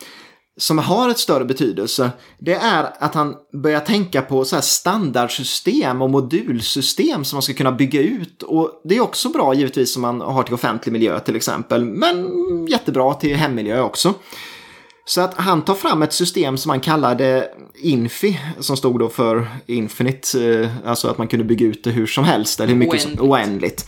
som har ett större betydelse, det är att han börjar tänka på så här standardsystem och modulsystem som man ska kunna bygga ut. Och det är också bra givetvis som man har till offentlig miljö till exempel, men jättebra till hemmiljö också. Så att han tar fram ett system som han kallade Infi, som stod då för Infinite, eh, alltså att man kunde bygga ut det hur som helst, eller hur mycket som, Oändligt.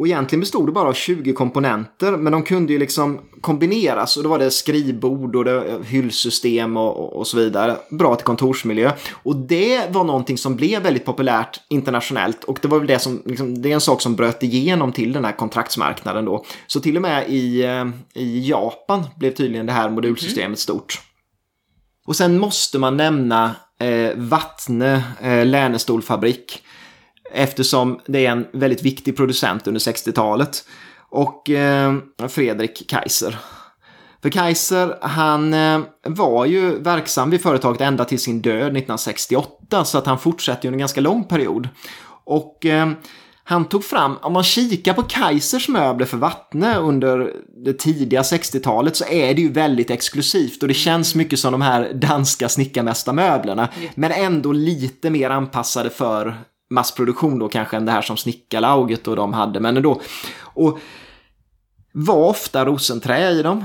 Och egentligen bestod det bara av 20 komponenter, men de kunde ju liksom kombineras. Och då var det skrivbord och det, hyllsystem och, och, och så vidare. Bra till kontorsmiljö. Och det var någonting som blev väldigt populärt internationellt. Och det var väl det som, liksom, det är en sak som bröt igenom till den här kontraktsmarknaden då. Så till och med i, eh, i Japan blev tydligen det här modulsystemet stort. Och sen måste man nämna eh, Vatne eh, Länestolfabrik. Eftersom det är en väldigt viktig producent under 60-talet. Och eh, Fredrik Kaiser. För Kaiser, han eh, var ju verksam vid företaget ända till sin död 1968, så att han fortsatte under en ganska lång period. Och eh, han tog fram, om man kikar på Kaisers möbler för Vattne under det tidiga 60-talet så är det ju väldigt exklusivt och det känns mycket som de här danska snickarmästarmöblerna. Men ändå lite mer anpassade för massproduktion då kanske än det här som Snickarlauget och de hade. Men ändå. Och var ofta rosenträ i dem.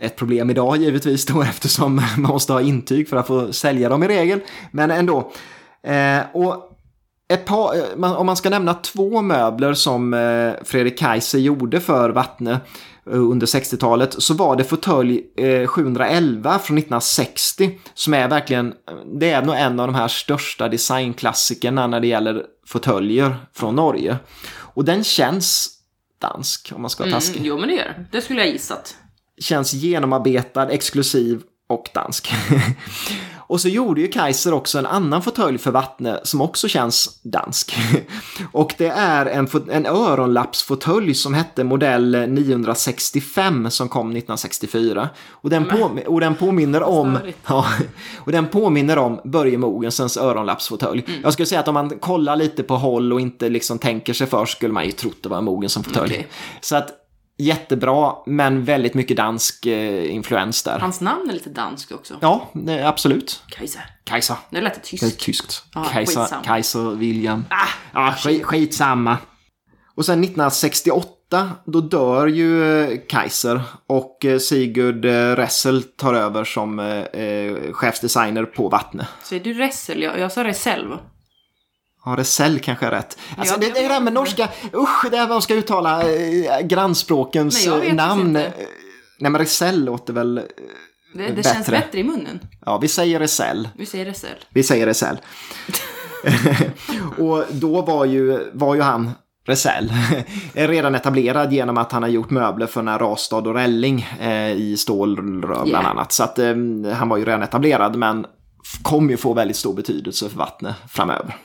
Ett problem idag givetvis då eftersom man måste ha intyg för att få sälja dem i regel. Men ändå. Eh, och ett par, eh, om man ska nämna två möbler som eh, Fredrik Kaiser gjorde för Vattne eh, under 60-talet så var det fåtölj eh, 711 från 1960 som är verkligen, det är nog en av de här största designklassikerna när det gäller fåtöljer från Norge. Och den känns dansk om man ska vara taskig. Mm, jo, men det gör det. Det skulle jag gissat. Känns genomarbetad, exklusiv och dansk. Och så gjorde ju Kaiser också en annan fåtölj för Vattne som också känns dansk. och det är en, en öronlappsfåtölj som hette modell 965 som kom 1964. Och den, på, och den påminner om ja, och den påminner om Börje Mogensens öronlappsfåtölj. Mm. Jag skulle säga att om man kollar lite på håll och inte liksom tänker sig för skulle man ju trott det var en Mogensen-fåtölj. Okay. Så att jättebra, men väldigt mycket dansk eh, influens där. Hans namn är lite danskt också. Ja, absolut. Kaiser. Kaiser. Nu lät det tyskt. Det är tyskt. Ah, Kaiser, Kaiser William. Ah, ah, skit, skitsamma. Och sen 1968, då dör ju eh, Kaiser och eh, Sigurd eh, Ressel tar över som eh, chefsdesigner på Vattnet. Säger du Ressel? Jag, jag sa Resell? Ja, Resell kanske är rätt. Alltså, det, det är det med norska, usch, det med att man ska uttala eh, grannspråkens Nej, namn. Inte. Nej, men Resell låter väl eh, det, det känns bättre i munnen. Ja, vi säger Resell. Vi säger Resell. Vi säger Resell. och då var ju, var ju han Resell redan etablerad genom att han har gjort möbler för när Rastad och Relling eh, i stålrör bland yeah. annat. Så att eh, han var ju redan etablerad men kommer ju få väldigt stor betydelse för vattnet framöver.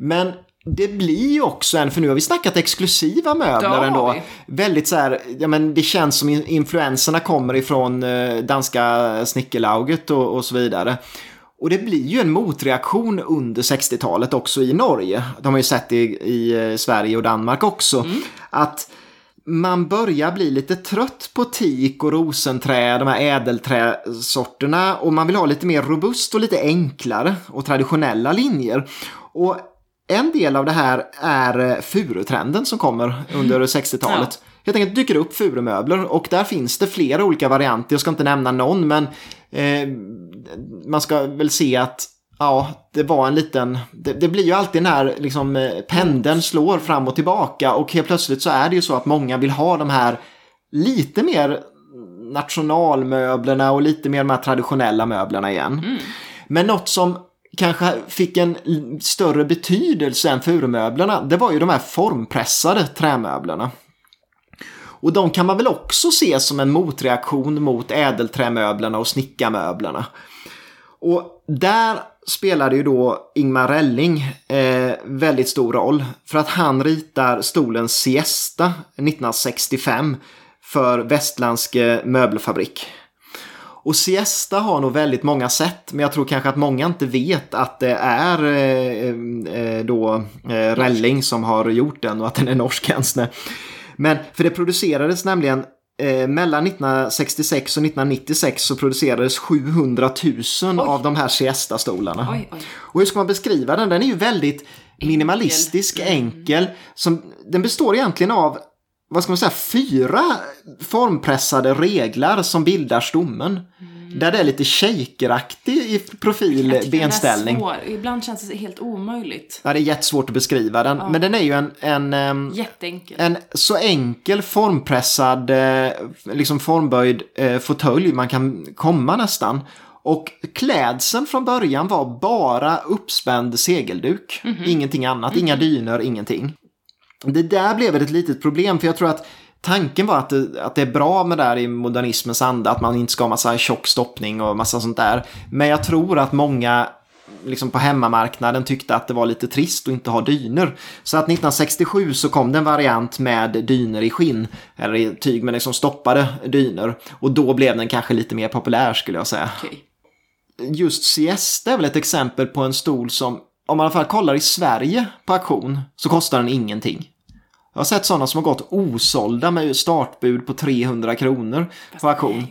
Men det blir ju också en, för nu har vi snackat exklusiva möbler ändå. Väldigt så här, ja men det känns som influenserna kommer ifrån eh, danska snickerlauget och, och så vidare. Och det blir ju en motreaktion under 60-talet också i Norge. De har ju sett det i, i eh, Sverige och Danmark också. Mm. Att man börjar bli lite trött på tik och rosenträ, de här ädelträsorterna och man vill ha lite mer robust och lite enklare och traditionella linjer. Och en del av det här är eh, furutrenden som kommer under 60-talet. Ja. Helt enkelt dyker upp furumöbler och där finns det flera olika varianter. Jag ska inte nämna någon men eh, man ska väl se att ja, det var en liten, det, det blir ju alltid när liksom, eh, pendeln slår fram och tillbaka och helt plötsligt så är det ju så att många vill ha de här lite mer nationalmöblerna och lite mer de här traditionella möblerna igen. Mm. Men något som kanske fick en större betydelse än furumöblerna, det var ju de här formpressade trämöblerna. Och de kan man väl också se som en motreaktion mot ädelträmöblerna och snickarmöblerna. Och där spelade ju då Ingmar Relling eh, väldigt stor roll. För att han ritar stolen Siesta 1965 för västländsk möbelfabrik. Och siesta har nog väldigt många sätt, men jag tror kanske att många inte vet att det är eh, eh då eh, Relling som har gjort den och att den är norsk ens. Men för det producerades nämligen eh, mellan 1966 och 1996 så producerades 700 000 oj. av de här siesta-stolarna. Och hur ska man beskriva den? Den är ju väldigt minimalistisk, enkel. enkel som, den består egentligen av vad ska man säga, fyra formpressade reglar som bildar stommen. Mm. Där det är lite shakeraktig i profil, benställning. Svår. Ibland känns det helt omöjligt. Ja, det är jättesvårt att beskriva den. Ja. Men den är ju en, en, Jätteenkel. en så enkel formpressad, eh, liksom formböjd eh, fåtölj man kan komma nästan. Och klädseln från början var bara uppspänd segelduk. Mm -hmm. Ingenting annat, mm -hmm. inga dyner, ingenting. Det där blev ett litet problem för jag tror att tanken var att det, att det är bra med det här i modernismens anda, att man inte ska ha massa tjock stoppning och massa sånt där. Men jag tror att många liksom på hemmamarknaden tyckte att det var lite trist att inte ha dyner. Så att 1967 så kom det en variant med dyner i skinn, eller i tyg med liksom stoppade dyner. Och då blev den kanske lite mer populär skulle jag säga. Okay. Just Siesta är väl ett exempel på en stol som om man i alla fall kollar i Sverige på auktion så kostar den ingenting. Jag har sett sådana som har gått osålda med startbud på 300 kronor på auktion.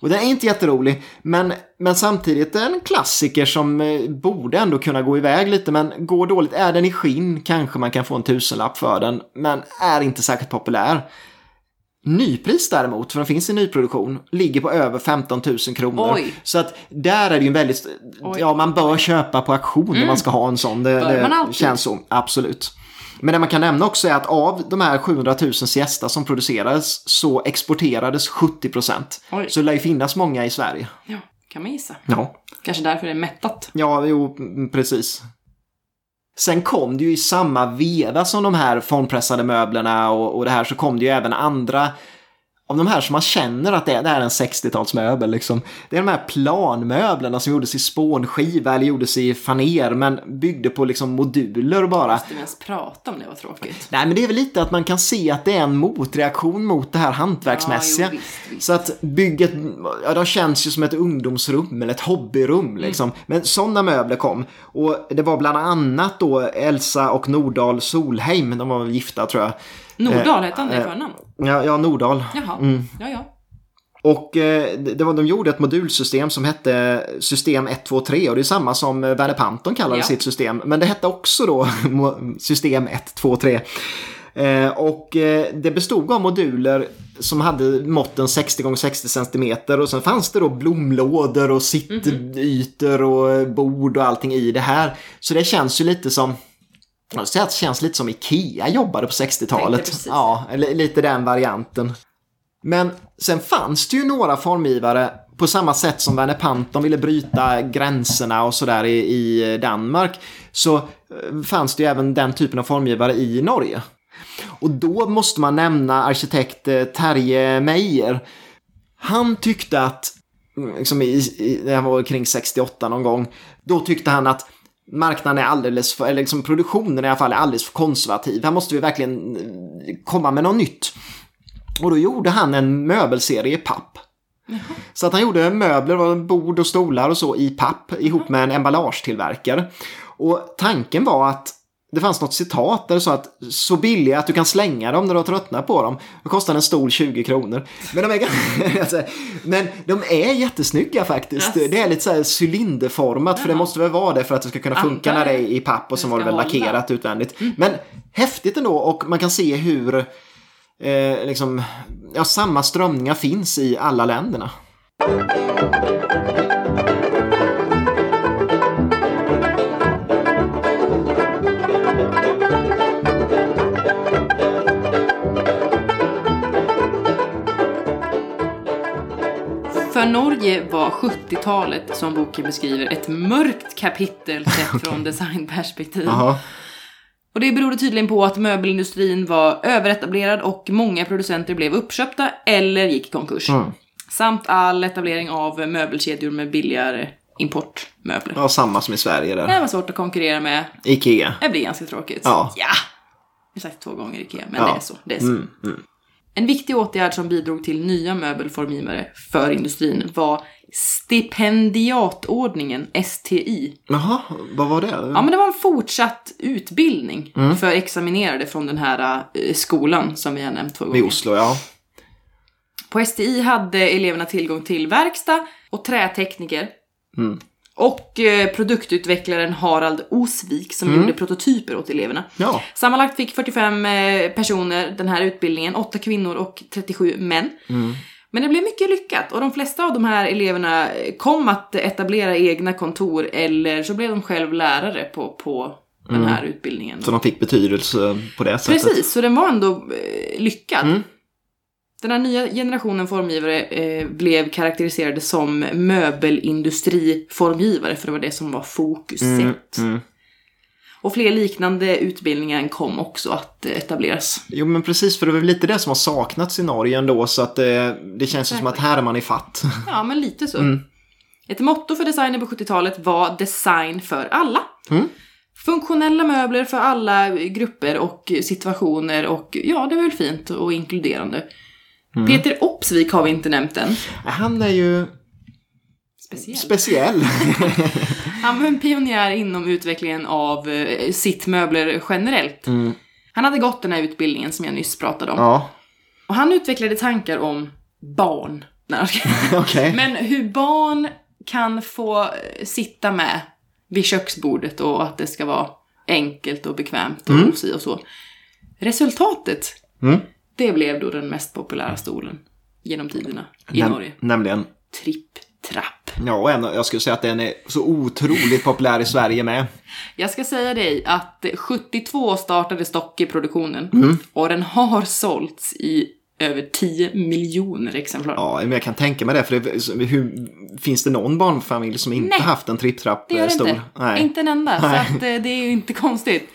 Och det är inte jätterolig, men, men samtidigt en klassiker som eh, borde ändå kunna gå iväg lite, men går dåligt. Är den i skinn kanske man kan få en tusenlapp för den, men är inte särskilt populär. Nypris däremot, för den finns i nyproduktion, ligger på över 15 000 kronor. Oj. Så att där är det ju en väldigt, Oj. ja man bör köpa på auktion mm. om man ska ha en sån. Det, det känns så, absolut. Men det man kan nämna också är att av de här 700 000 siesta som producerades så exporterades 70 procent. Så det lär ju finnas många i Sverige. Ja, kan man gissa. Ja. Kanske därför det är mättat. Ja, jo, precis. Sen kom det ju i samma veva som de här formpressade möblerna och, och det här så kom det ju även andra av de här som man känner att det är, det här är en 60-talsmöbel. Liksom. Det är de här planmöblerna som gjordes i spånskiva eller gjordes i faner men byggde på liksom moduler bara. Måste vi ens prata om det, var tråkigt. Nej men det är väl lite att man kan se att det är en motreaktion mot det här hantverksmässiga. Ja, jo, visst, visst. Så att bygget, ja de känns ju som ett ungdomsrum eller ett hobbyrum liksom. Mm. Men sådana möbler kom. Och det var bland annat då Elsa och Nordahl Solheim, de var gifta tror jag. Nordahl hette han det eh, förnamn? Ja, ja Nordahl. Jaha, ja ja. Och eh, det var, de gjorde ett modulsystem som hette System 1, 2, 3 och det är samma som eh, Werner Panton kallade Ja. sitt system. Men det hette också då System 1, 2, 3. Eh, och det bestod av moduler som hade måtten 60 x 60 cm och sen fanns det då blomlådor och sittytor och bord och allting i det här. Så det känns ju lite som jag säger att det känns lite som Ikea jobbade på Tänkte 60-talet. precis. Ja, lite den varianten. Men sen fanns det ju några formgivare på samma sätt som Werner Panton ville bryta gränserna och sådär i, i Danmark. Så eh, fanns det ju även den typen av formgivare i Norge. Och då måste man nämna arkitekt eh, Terje Meijer. Han tyckte att, liksom i, i, det var kring 68 någon gång, då tyckte han att marknaden är alldeles för, eller liksom produktionen i alla fall är alldeles för konservativ. Här måste vi verkligen eh, komma med något nytt. Och då gjorde han en möbelserie i papp. Så att han gjorde möbler, och bord och stolar och så i papp ihop med en emballagetillverkare. Och tanken var att det fanns något citat där det sa att så billiga att du kan slänga dem när du har tröttnat på dem. Då kostar en stol 20 kronor. Men de är, alltså, men de är jättesnygga faktiskt. Yes. Det är lite så här cylinderformat för det måste väl vara det för att det ska kunna funka Antar när det är i papp och sen var det väl hålla. Mm. lackerat utvändigt. Men häftigt ändå och man kan se hur eh, liksom, ja, samma strömningar finns i alla länderna. För Norge var 70-talet, som boken beskriver, ett mörkt kapitel sett från designperspektiv. Jaha. Och det berodde tydligen på att möbelindustrin var överetablerad och många producenter blev uppköpta eller gick i konkurs. Mm. Samt all etablering av möbelkedjor med billigare importmöbler. Ja, samma som i Sverige där. Det var svårt att konkurrera med. Ikea. Det blir ganska tråkigt. Ja. ja. Jag har sagt två gånger Ikea, men Ja. det är så. Det är så. Mm, En viktig åtgärd som bidrog till nya möbelformgivare för industrin var stipendiatordningen, STI. Jaha, vad var det? Ja, men det var en fortsatt utbildning Mm. för examinerade från den här eh, skolan som vi har nämnt två gånger. Oslo, ja. På STI hade eleverna tillgång till verkstad och trätekniker. Mm. Och eh, produktutvecklaren Harald Osvik som gjorde prototyper åt eleverna. Ja. Sammanlagt fick 45 eh, personer den här utbildningen, 8 kvinnor och 37 män. Men det blev mycket lyckat och de flesta av de här eleverna kom att etablera egna kontor eller så blev de själv lärare på, på den här utbildningen. Så de fick betydelse på det sättet. Precis, så den var ändå eh, lyckad. Den här nya generationen formgivare eh, blev karaktäriserade som möbelindustriformgivare för det var det som var fokuset. Mm. Och fler liknande utbildningar kom också att eh, etableras. Jo men precis, för det väl lite det som har saknats i Norge ändå så att det, det känns ju som att här är man i fatt. Ja, men lite så. Ett motto för designen på 70-talet var design för alla. Funktionella möbler för alla grupper och situationer och ja, det var väl fint och inkluderande. Peter Opsvik har vi inte nämnt än. Han är ju Speciell. speciell. Han var en pionjär inom utvecklingen av eh, sittmöbler generellt. Han hade gått den här utbildningen som jag nyss pratade om. ja, Och han utvecklade tankar om barn. Okej. Men hur barn kan få eh, sitta med vid köksbordet och att det ska vara enkelt och bekvämt och mm. och så. Resultatet, Mm. Det blev då den mest populära stolen genom tiderna i Näm- Norge. Nämligen. Tripp-trapp. Ja, och en, jag skulle säga att den är så otroligt populär i Sverige med. Jag ska säga dig att 72 startade Stock i produktionen Mm. och den har sålts i över 10 miljoner exemplar. Ja, men jag kan tänka mig det. För det, hur, finns det någon barnfamilj som inte Nej, haft en tripptrapp Det gör det stol? inte. Nej. Inte en enda, så Nej. att, eh, det är ju inte konstigt.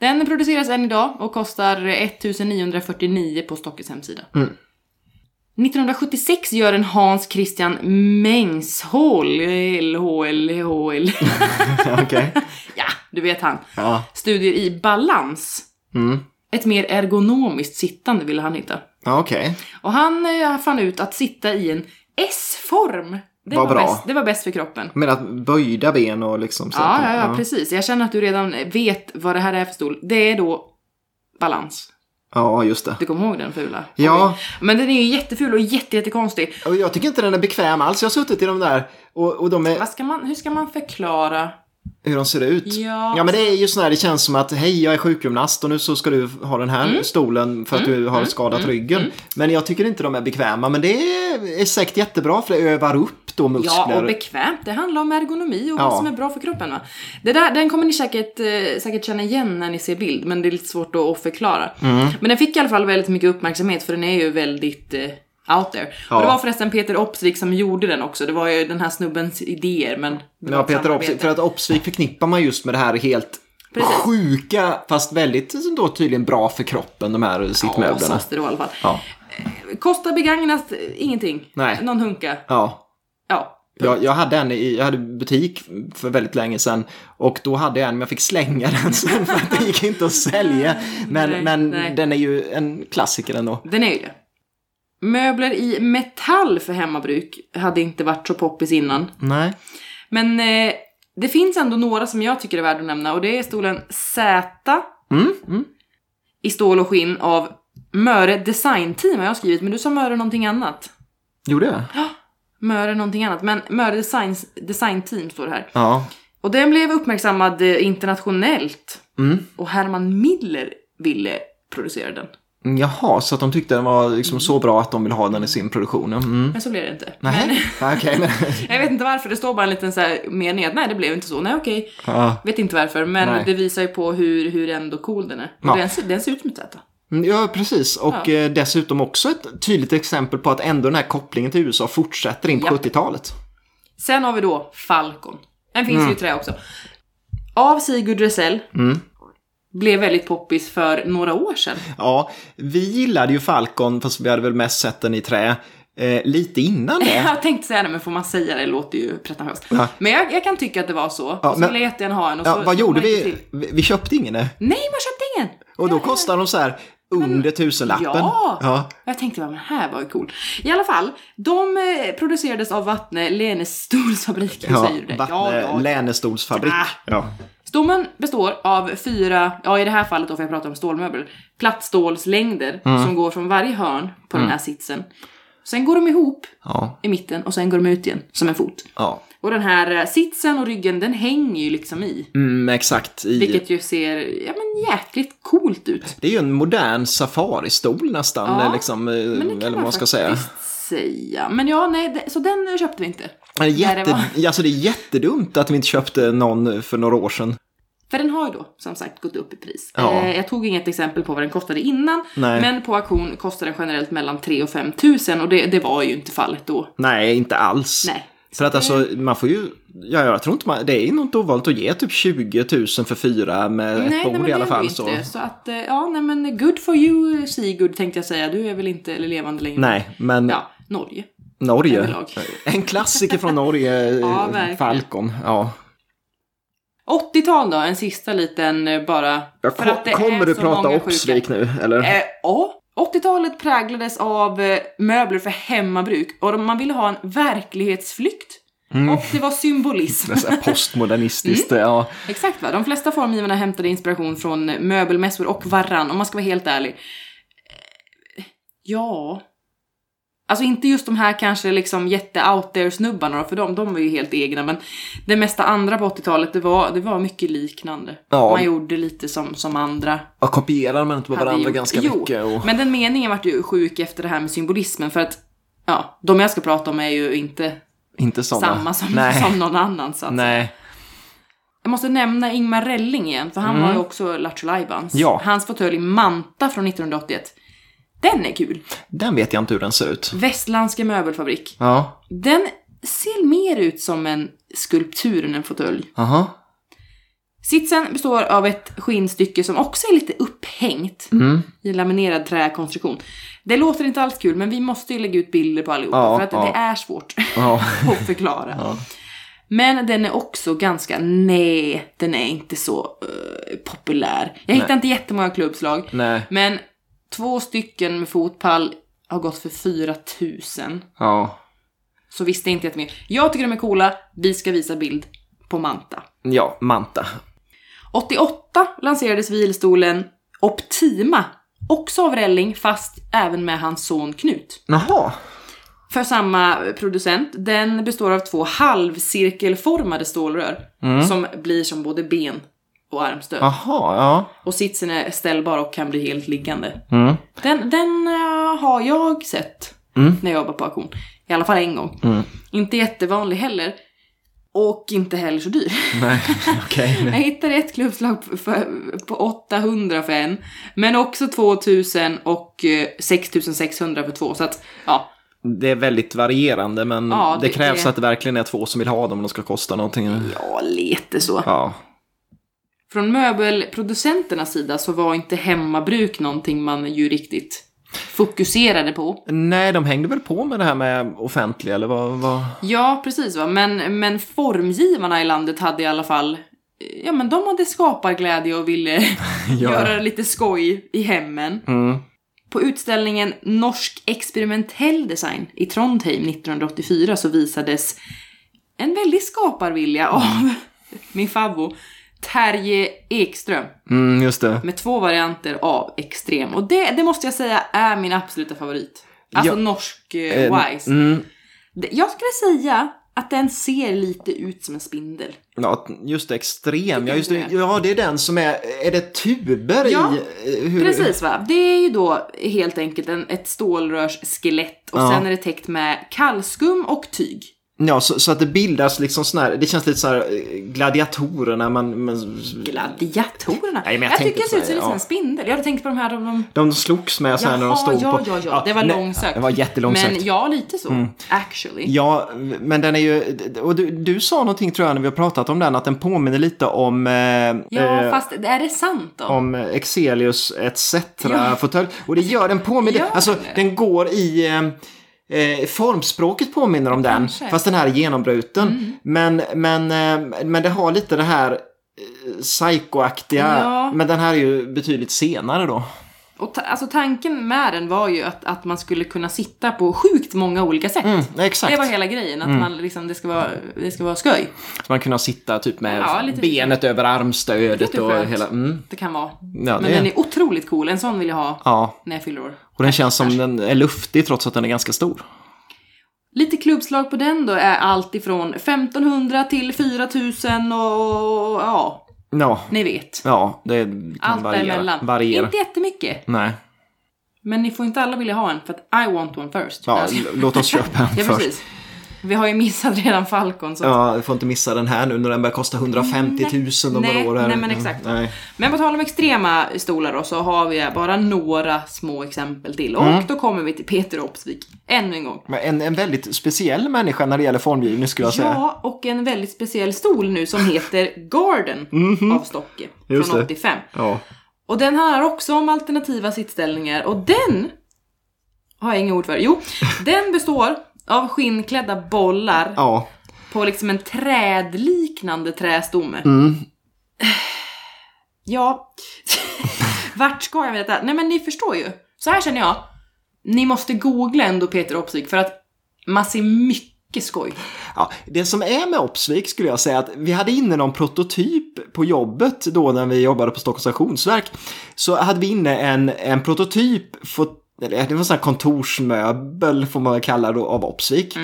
Den produceras än idag och kostar 1949 på Stockes hemsida. Mm. 1976 gör en Hans Christian Mengshol, LHL, Okej. ja, du vet han. Ja. Studier i balans. Mm. Ett mer ergonomiskt sittande ville han hitta. Okej. Och han eh, fann ut att sitta i en S-form. Det Vad var, bra. Bäst, det var bäst för kroppen. Men att böjda ben och liksom så. Ja, att- ja, ja, precis. Jag känner att du redan vet vad det här är för stol. Det är då balans. Ja, just det. Du kommer ihåg den fula? Ja. Men den är ju jätteful och jätte, jättekonstig. Och jag tycker inte den är bekväm alls. Jag har suttit i de där och, och de är, Vad ska man, hur ska man förklara? hur de ser ut. Ja. ja men det är ju sån här, det känns som att hej jag är sjukgymnast och nu så ska du ha den här Mm. stolen för att du har skadat ryggen. Men jag tycker inte de är bekväma. Men det är, är säkert jättebra för det övar upp då muskler. Ja, och bekvämt. Det handlar om ergonomi och Ja. vad som är bra för kroppen. Va? Det där, den kommer ni säkert, eh, säkert känna igen när ni ser bild, men det är lite svårt att, att förklara. Mm. Men den fick i alla fall väldigt mycket uppmärksamhet, för den är ju väldigt eh, out there. Ja. Och det var förresten Peter Opsvik som gjorde den också. Det var ju den här snubbens idéer, men... Ja, Peter. Opsvik, för att Opsvik förknippar man just med det här helt Precis. sjuka, fast väldigt då tydligen bra för kroppen, de här Ja, sittmöblerna. sades det då i alla fall. Ja. Kostar begagnat eh, ingenting. Nej. Någon hunka. ja. Ja. Jag, jag hade en i, jag hade butik för väldigt länge sedan och då hade jag en men jag fick slänga den sen för att det gick inte att sälja. Men, Nej, men nej. den är ju en klassiker ändå. Den är ju det. Möbler i metall för hemmabruk hade inte varit så poppis innan. Nej. Men eh, det finns ändå några som jag tycker är värda att nämna och det är stolen Z Mm, mm. i stål och skinn av Möre Design Team har jag skrivit, men du sa Möre någonting annat. Gjorde jag? Möre någonting annat, men Möre Design, Design Team står det här. Ja. Och den blev uppmärksammad eh, internationellt Mm. och Herman Miller ville producera den. Jaha, så att de tyckte den var liksom så bra att de vill ha den i sin produktion. Mm. Men så blev det inte. Nej, men... Jag vet inte varför, det står bara en liten så här mening att nej det blev inte så, nej okej. ja. Vet inte varför, men Nej. det visar ju på hur, hur ändå cool den är. Ja. den, ser- den ser ut som ett Z. Mm, Ja, precis. Och Ja. eh, dessutom också ett tydligt exempel på att ändå den här kopplingen till USA fortsätter in på Japp. 70-talet. Sen har vi då Falcon. Den finns Mm. ju i trä också. Av Sigurd Resell. Mm. Blev väldigt poppis för några år sedan. Ja, vi gillade ju Falcon, fast vi hade väl mest sett den i trä, eh, lite innan det. Jag tänkte säga det, men får man säga det? Det låter ju pretentiöst. Ja. Men jag, jag kan tycka att det var så. Ja, och så men- ville jag jättegärna ha en. Och Ja, så, vad så gjorde vi? till. vi? Köpte ingen. Nej, man köpte ingen! Och då kostade de så här under tusenlappen. Ja! ja. Jag tänkte, men här var ju cool. I alla fall, de eh, producerades av Vattne Lenes Stolsfabrik. Hur Ja, säger det? Vattne Länestolsfabrik. Ah. Ja. Stommen består av fyra, ja i det här fallet då får jag prata om stålmöbel, plattstålslängder Mm. som går från varje hörn på den här sitsen. Sen går de ihop Ja. i mitten och sen går de ut igen som en fot. ja. Och den här eh, sitsen och ryggen den hänger ju liksom i. Mm, exakt. I, Vilket ju ser, ja men jäkligt coolt ut. Det är ju en modern safaristol nästan, Ja, liksom, eh, eller vad man ska säga. säga. Men ja, nej, så den köpte vi inte. Det är, Där det jätte, alltså det är jättedumt att vi inte köpte någon för några år sedan. För den har ju då som sagt gått upp i pris. Ja. Eh, jag tog inget exempel på vad den kostade innan. Nej. Men på auktion kostar den generellt mellan 3 och 5 tusen och det, det var ju inte fallet då. Nej, inte alls. Nej. För att alltså, man får ju, ja, jag tror inte man, det är nog inte ovanligt att ge typ 20 000 för fyra med Nej, ett nej, bord men i alla fall. Så. inte. Så att, eh, ja, nej men good for you Sigurd tänkte jag säga. Du är väl inte levande längre? Nej, men Ja, Norge. Norge. överlag. En klassiker från Norge, Ja, eh, verkligen. Falcon. Ja. 80-tal då, en sista liten eh, bara. Ja, för att det kom, kommer du prata Opsvik nu, eller? Eh, ja. 80-talet präglades av eh, möbler för hemmabruk och man ville ha en verklighetsflykt. Och det var symbolism. Det postmodernistiskt, Mm. ja. Exakt va, de flesta formgivarna hämtade inspiration från möbelmässor och varann, om man ska vara helt ärlig. Eh, Ja... Alltså inte just de här kanske liksom jätte out there snubbarna då, för de, de var ju helt egna, men det mesta andra på 80-talet, det var, det var mycket liknande. Ja. Man gjorde lite som, som andra Och kopierar man inte på varandra gjort. ganska jo, mycket? Och... Men den meningen vart ju sjuk efter det här med symbolismen, för att ja, de jag ska prata om är ju inte Inte samma som, Nej. som någon annan. Så att. Nej. Jag måste nämna Ingmar Relling igen, för han var ju också Lattjo. Mm. Ja. Hans fåtölj Manta från 1981. Den är kul. Den vet jag inte hur den ser ut. Västlandska möbelfabrik. Ja. Den ser mer ut som en skulptur än en fåtölj. Aha. Sitsen består av ett skinnstycke som också är lite upphängt Mm. i laminerad träkonstruktion. Det låter inte alls kul, men vi måste ju lägga ut bilder på allihopa. Ja, för att ja. det är svårt Ja. att förklara. Men den är också ganska, nej, den är inte så eh, populär. Jag hittar inte jättemånga klubbslag. Nej. Men två stycken med fotpall har gått för 4000. Ja. Så visst, det är inte jättemycket. Jag tycker de är coola. Vi ska visa bild på Manta. Ja, Manta. 88 lanserades vilstolen Optima. Också av Relling, fast även med hans son Knut. Jaha. För samma producent. Den består av två halvcirkelformade stålrör. Som blir som både ben och armstöd. Jaha, ja. Och sitsen är ställbar och kan bli helt liggande. Mm. Den, den eh, har jag sett Mm. när jag jobbar på auktion. I alla fall en gång. Inte jättevanlig heller. Och inte heller så dyr. Nej, okej. Jag hittade ett klubbslag för, på 800 för en. Men också 2000 och eh, 6600 för två. Så att, ja. Det är väldigt varierande, men Ja, det, det- krävs det- att det verkligen är två som vill ha dem om de ska kosta någonting. Ja, lite så. Ja. Från möbelproducenternas sida så var inte hemmabruk någonting man ju riktigt fokuserade på. Nej, de hängde väl på med det här med offentliga, eller vad? vad? Ja, precis va. Men, men formgivarna i landet hade i alla fall Ja men de hade skaparglädje och ville göra lite skoj i hemmen. Mm. På utställningen Norsk experimentell design i Trondheim 1984 så visades en väldig skaparvilja av min favvo Terje Ekström Mm, just det. med två varianter av extrem. Och det, det måste jag säga är min absoluta favorit. Alltså Ja. norsk eh, Eh, wise. Mm, Jag skulle säga att den ser lite ut som en spindel. ja, just det, extrem. Ja, just det. det? ja, det är den som är... Är det tuber Ja, i? eh, Hur, Precis va. Det är ju då helt enkelt en, ett stålrörsskelett och Ja. sen är det täckt med kallskum och tyg. Ja, så, så att det bildas liksom sån här... Det känns lite så här eh, gladiatorerna, man... man Gladiatorerna? Nej, jag jag tycker det ser ut som en ja. liten spindel. Jag hade tänkt på de här de, de de slogs med så här när de Jaha, stod ja, på... ja, ja, det var långsökt. Det var jättelångsökt. Men ja, lite så. Actually. Ja, men den är ju... Och du, du sa någonting tror jag när vi har pratat om den, att den påminner lite om... Eh, Ja, eh, fast är det sant då? om Excelius etc. Ja. fåtölj. Och det gör den påminner, Gör alltså den går i eh, eh, formspråket påminner om den. Kanske. Mm. Fast den här är genombruten. Men, men, eh, men det har lite det här eh, psykoaktiga. Ja. Men den här är ju betydligt senare då. Och ta, alltså tanken med den var ju att, att man skulle kunna sitta på sjukt många olika sätt. Mm. Det var hela grejen, att man liksom, det ska vara, det ska vara skoj. Så man kunna sitta typ med Ja, lite benet över armstödet Lite och hela... Mm. Det kan vara. Ja, Men det- den är otroligt cool, en sån vill jag ha Ja, när jag fyller år. och den känns som den är luftig trots att den är ganska stor. Lite klubbslag på den då är allt ifrån 1500 till 4000 och ja, Ja, ni vet. ja det kan Allt variera. däremellan. variera. Inte jättemycket. Nej. Men ni får inte alla vilja ha en för att I want one first. Ja, Alltså. låt oss köpa en ja, först. precis. Vi har ju missat redan Falcon. Så. Ja, du får inte missa den här nu när den börjar kosta 150 000 om Nej, några år. här. nej, men exakt. Nej. Men på tal om extrema stolar då så har vi bara några små exempel till. Och Mm. då kommer vi till Peter Opsvik. Ännu en gång. Men en, en väldigt speciell människa när det gäller formgivning skulle jag säga. Ja, och en väldigt speciell stol nu som heter Garden av Stocke. Just från det. 85. Ja. Och den handlar också om alternativa sittställningar och den har jag inga ord för. Jo, den består av skinnklädda bollar ja. på liksom en trädliknande trästomme. Mm. Ja, vart ska jag med detta? Nej men ni förstår ju. Så här känner jag. Ni måste googla ändå Peter Opsvik för att man ser mycket skoj. Ja, det som är med Opsvik skulle jag säga att vi hade inne någon prototyp på jobbet då när vi jobbade på Stockholms stationsverk. Så hade vi inne en, en prototyp, fot- eller det var en sån här kontorsmöbel får man väl kalla det av Opsvik.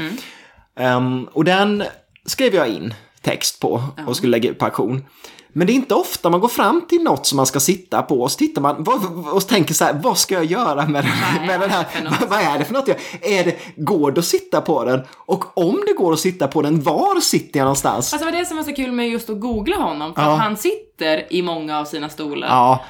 Ehm, och den skrev jag in text på och skulle lägga ut på auktion. Men det är inte ofta man går fram till något som man ska sitta på och så tittar man vad, och tänker så här, vad ska jag göra med, Vad är med den här, vad är det för något? Är det, går det att sitta på den? Och om det går att sitta på den, var sitter jag någonstans? Alltså det var det som var så kul med just att googla honom. För Ja. att han sitter i många av sina stolar. Ja,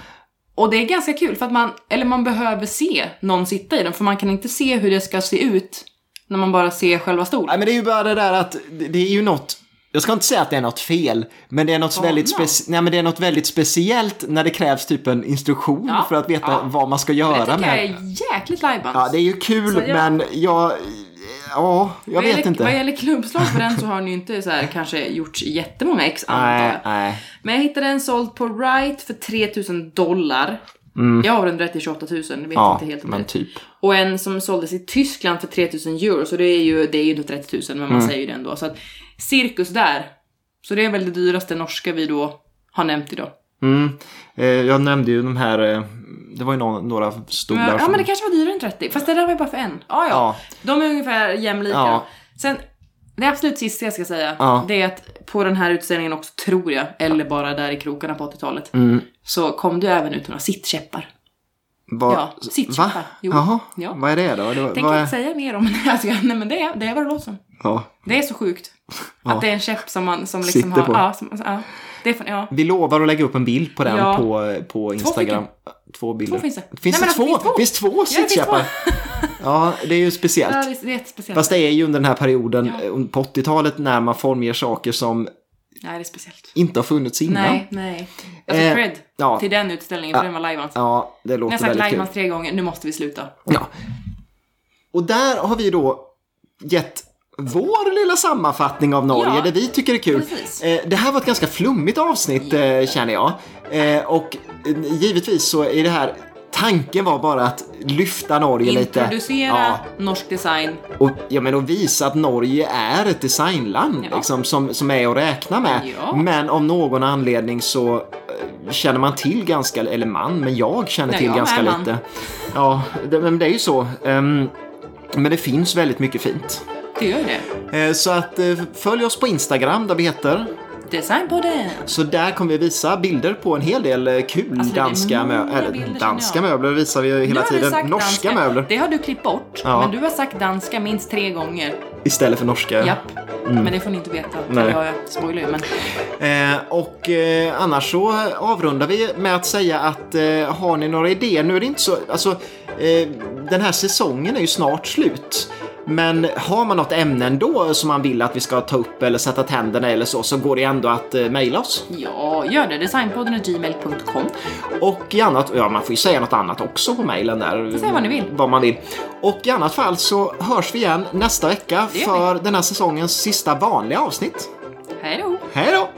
Och det är ganska kul för att man, eller man behöver se någon sitta i den. För man kan inte se hur det ska se ut när man bara ser själva stolen. Nej, men det är ju bara det där att det det är ju något jag ska inte säga att det är något fel, men det är något, Oh, väldigt, no. speci- nej, men det är något väldigt speciellt när det krävs typ en instruktion Ja, för att veta ja. vad man ska Det göra tycker jag med. är jäkligt lajbans. Ja, det är ju kul, jag- men jag... Ja, jag vet gäller, inte. Vad gäller klubbslag på den så har ni ju inte så här, kanske gjort jättemånga ex antar Nej, jag. nej. Men jag hittade en såld på Right för 3000 dollar. Jag har den rätt till 28 000, jag vet Mm. Ja, inte helt men det. typ. Och en som såldes i Tyskland för 3000 euro, så det är ju, det är ju inte 30 000 men man Mm. säger ju det ändå. Så att cirkus där. Så det är väl det dyraste norska vi då har nämnt idag. Mm. Eh, jag nämnde ju de här, eh, det var ju någon, några stolar Men, ja som... men det kanske var dyrare än 30, fast det där var ju bara för en. Ja, ja. Ja. De är ungefär jämlika. Ja. Sen, det absolut sista jag ska säga, Ja. det är att på den här utställningen också, tror jag, eller bara där i krokarna på 80-talet, Mm. så kom det även ut några sittkäppar. Vad- Ja, sittkäppar. Va? Jo. Jaha, Ja. vad är det då? Det, var- Tänker är... inte säga mer om det. Alltså, nej men det är, det är vad det låter som. ja. Det är så sjukt. Ja. Att det är en käpp som man som liksom Sitter har... på. Ja, som, ja, det är ja. Vi lovar att lägga upp en bild på den Ja. på, på Instagram. Två bilder. Två finns det. Finns Nej, det men två? alltså, Finns två finns sittkäppar? Ja, det är ju ja speciellt. är, det är jättespeciellt. Fast det är ju under den här perioden eh, på 80-talet när man formger saker som Nej, det är speciellt. inte har funnits innan. Nej, nej. Alltså Eh, cred ja. till den utställningen, för Ja. den var lajvans. Ja, det Jag har låter sagt väldigt kul. lajvans tre gånger, nu måste vi sluta. Ja. Och där har vi då gett vår lilla sammanfattning av Norge, Ja, det vi tycker är kul. precis. Eh, Det här var ett ganska flummigt avsnitt eh, känner jag. Eh, Och givetvis så är det här, tanken var bara att lyfta Norge lite. Introducera Ja, norsk design. och, ja, men och visa att Norge är ett designland Ja. liksom, som, som är att räkna med. Ja. Men av någon anledning så känner man till ganska, eller man, men jag känner Nej, till jag ganska man. lite. Ja, det, men det är ju så. Ehm, men det finns väldigt mycket fint. Det gör det. Eh, så att eh, följ oss på Instagram där vi heter. Designpodden. Så där kommer vi visa bilder på en hel del eh, kul Alltså, danska, många mö- eller, bilder, danska möbler visar vi hela tiden. Norska danska. möbler Det har du klippt bort. Ja. Men du har sagt danska minst tre gånger. istället för norska. Japp. Men det får ni inte veta. Nej. Jag spoilar ju men. Eh, och eh, annars så avrundar vi med att säga att eh, har ni några idéer, nu är det inte så, alltså den här säsongen är ju snart slut. Men har man något ämne ändå som man vill att vi ska ta upp eller sätta tänderna eller så, så går det ändå att eh, mejla oss. Ja, gör det. Designpodden gmail.com. Och i annat, ja man får ju säga något annat också på mejlen där. Säga vad ni vill. Vad man vill. Och i annat fall så hörs vi igen nästa vecka Det för den här säsongens sista vanliga avsnitt. Hej då! Hej då!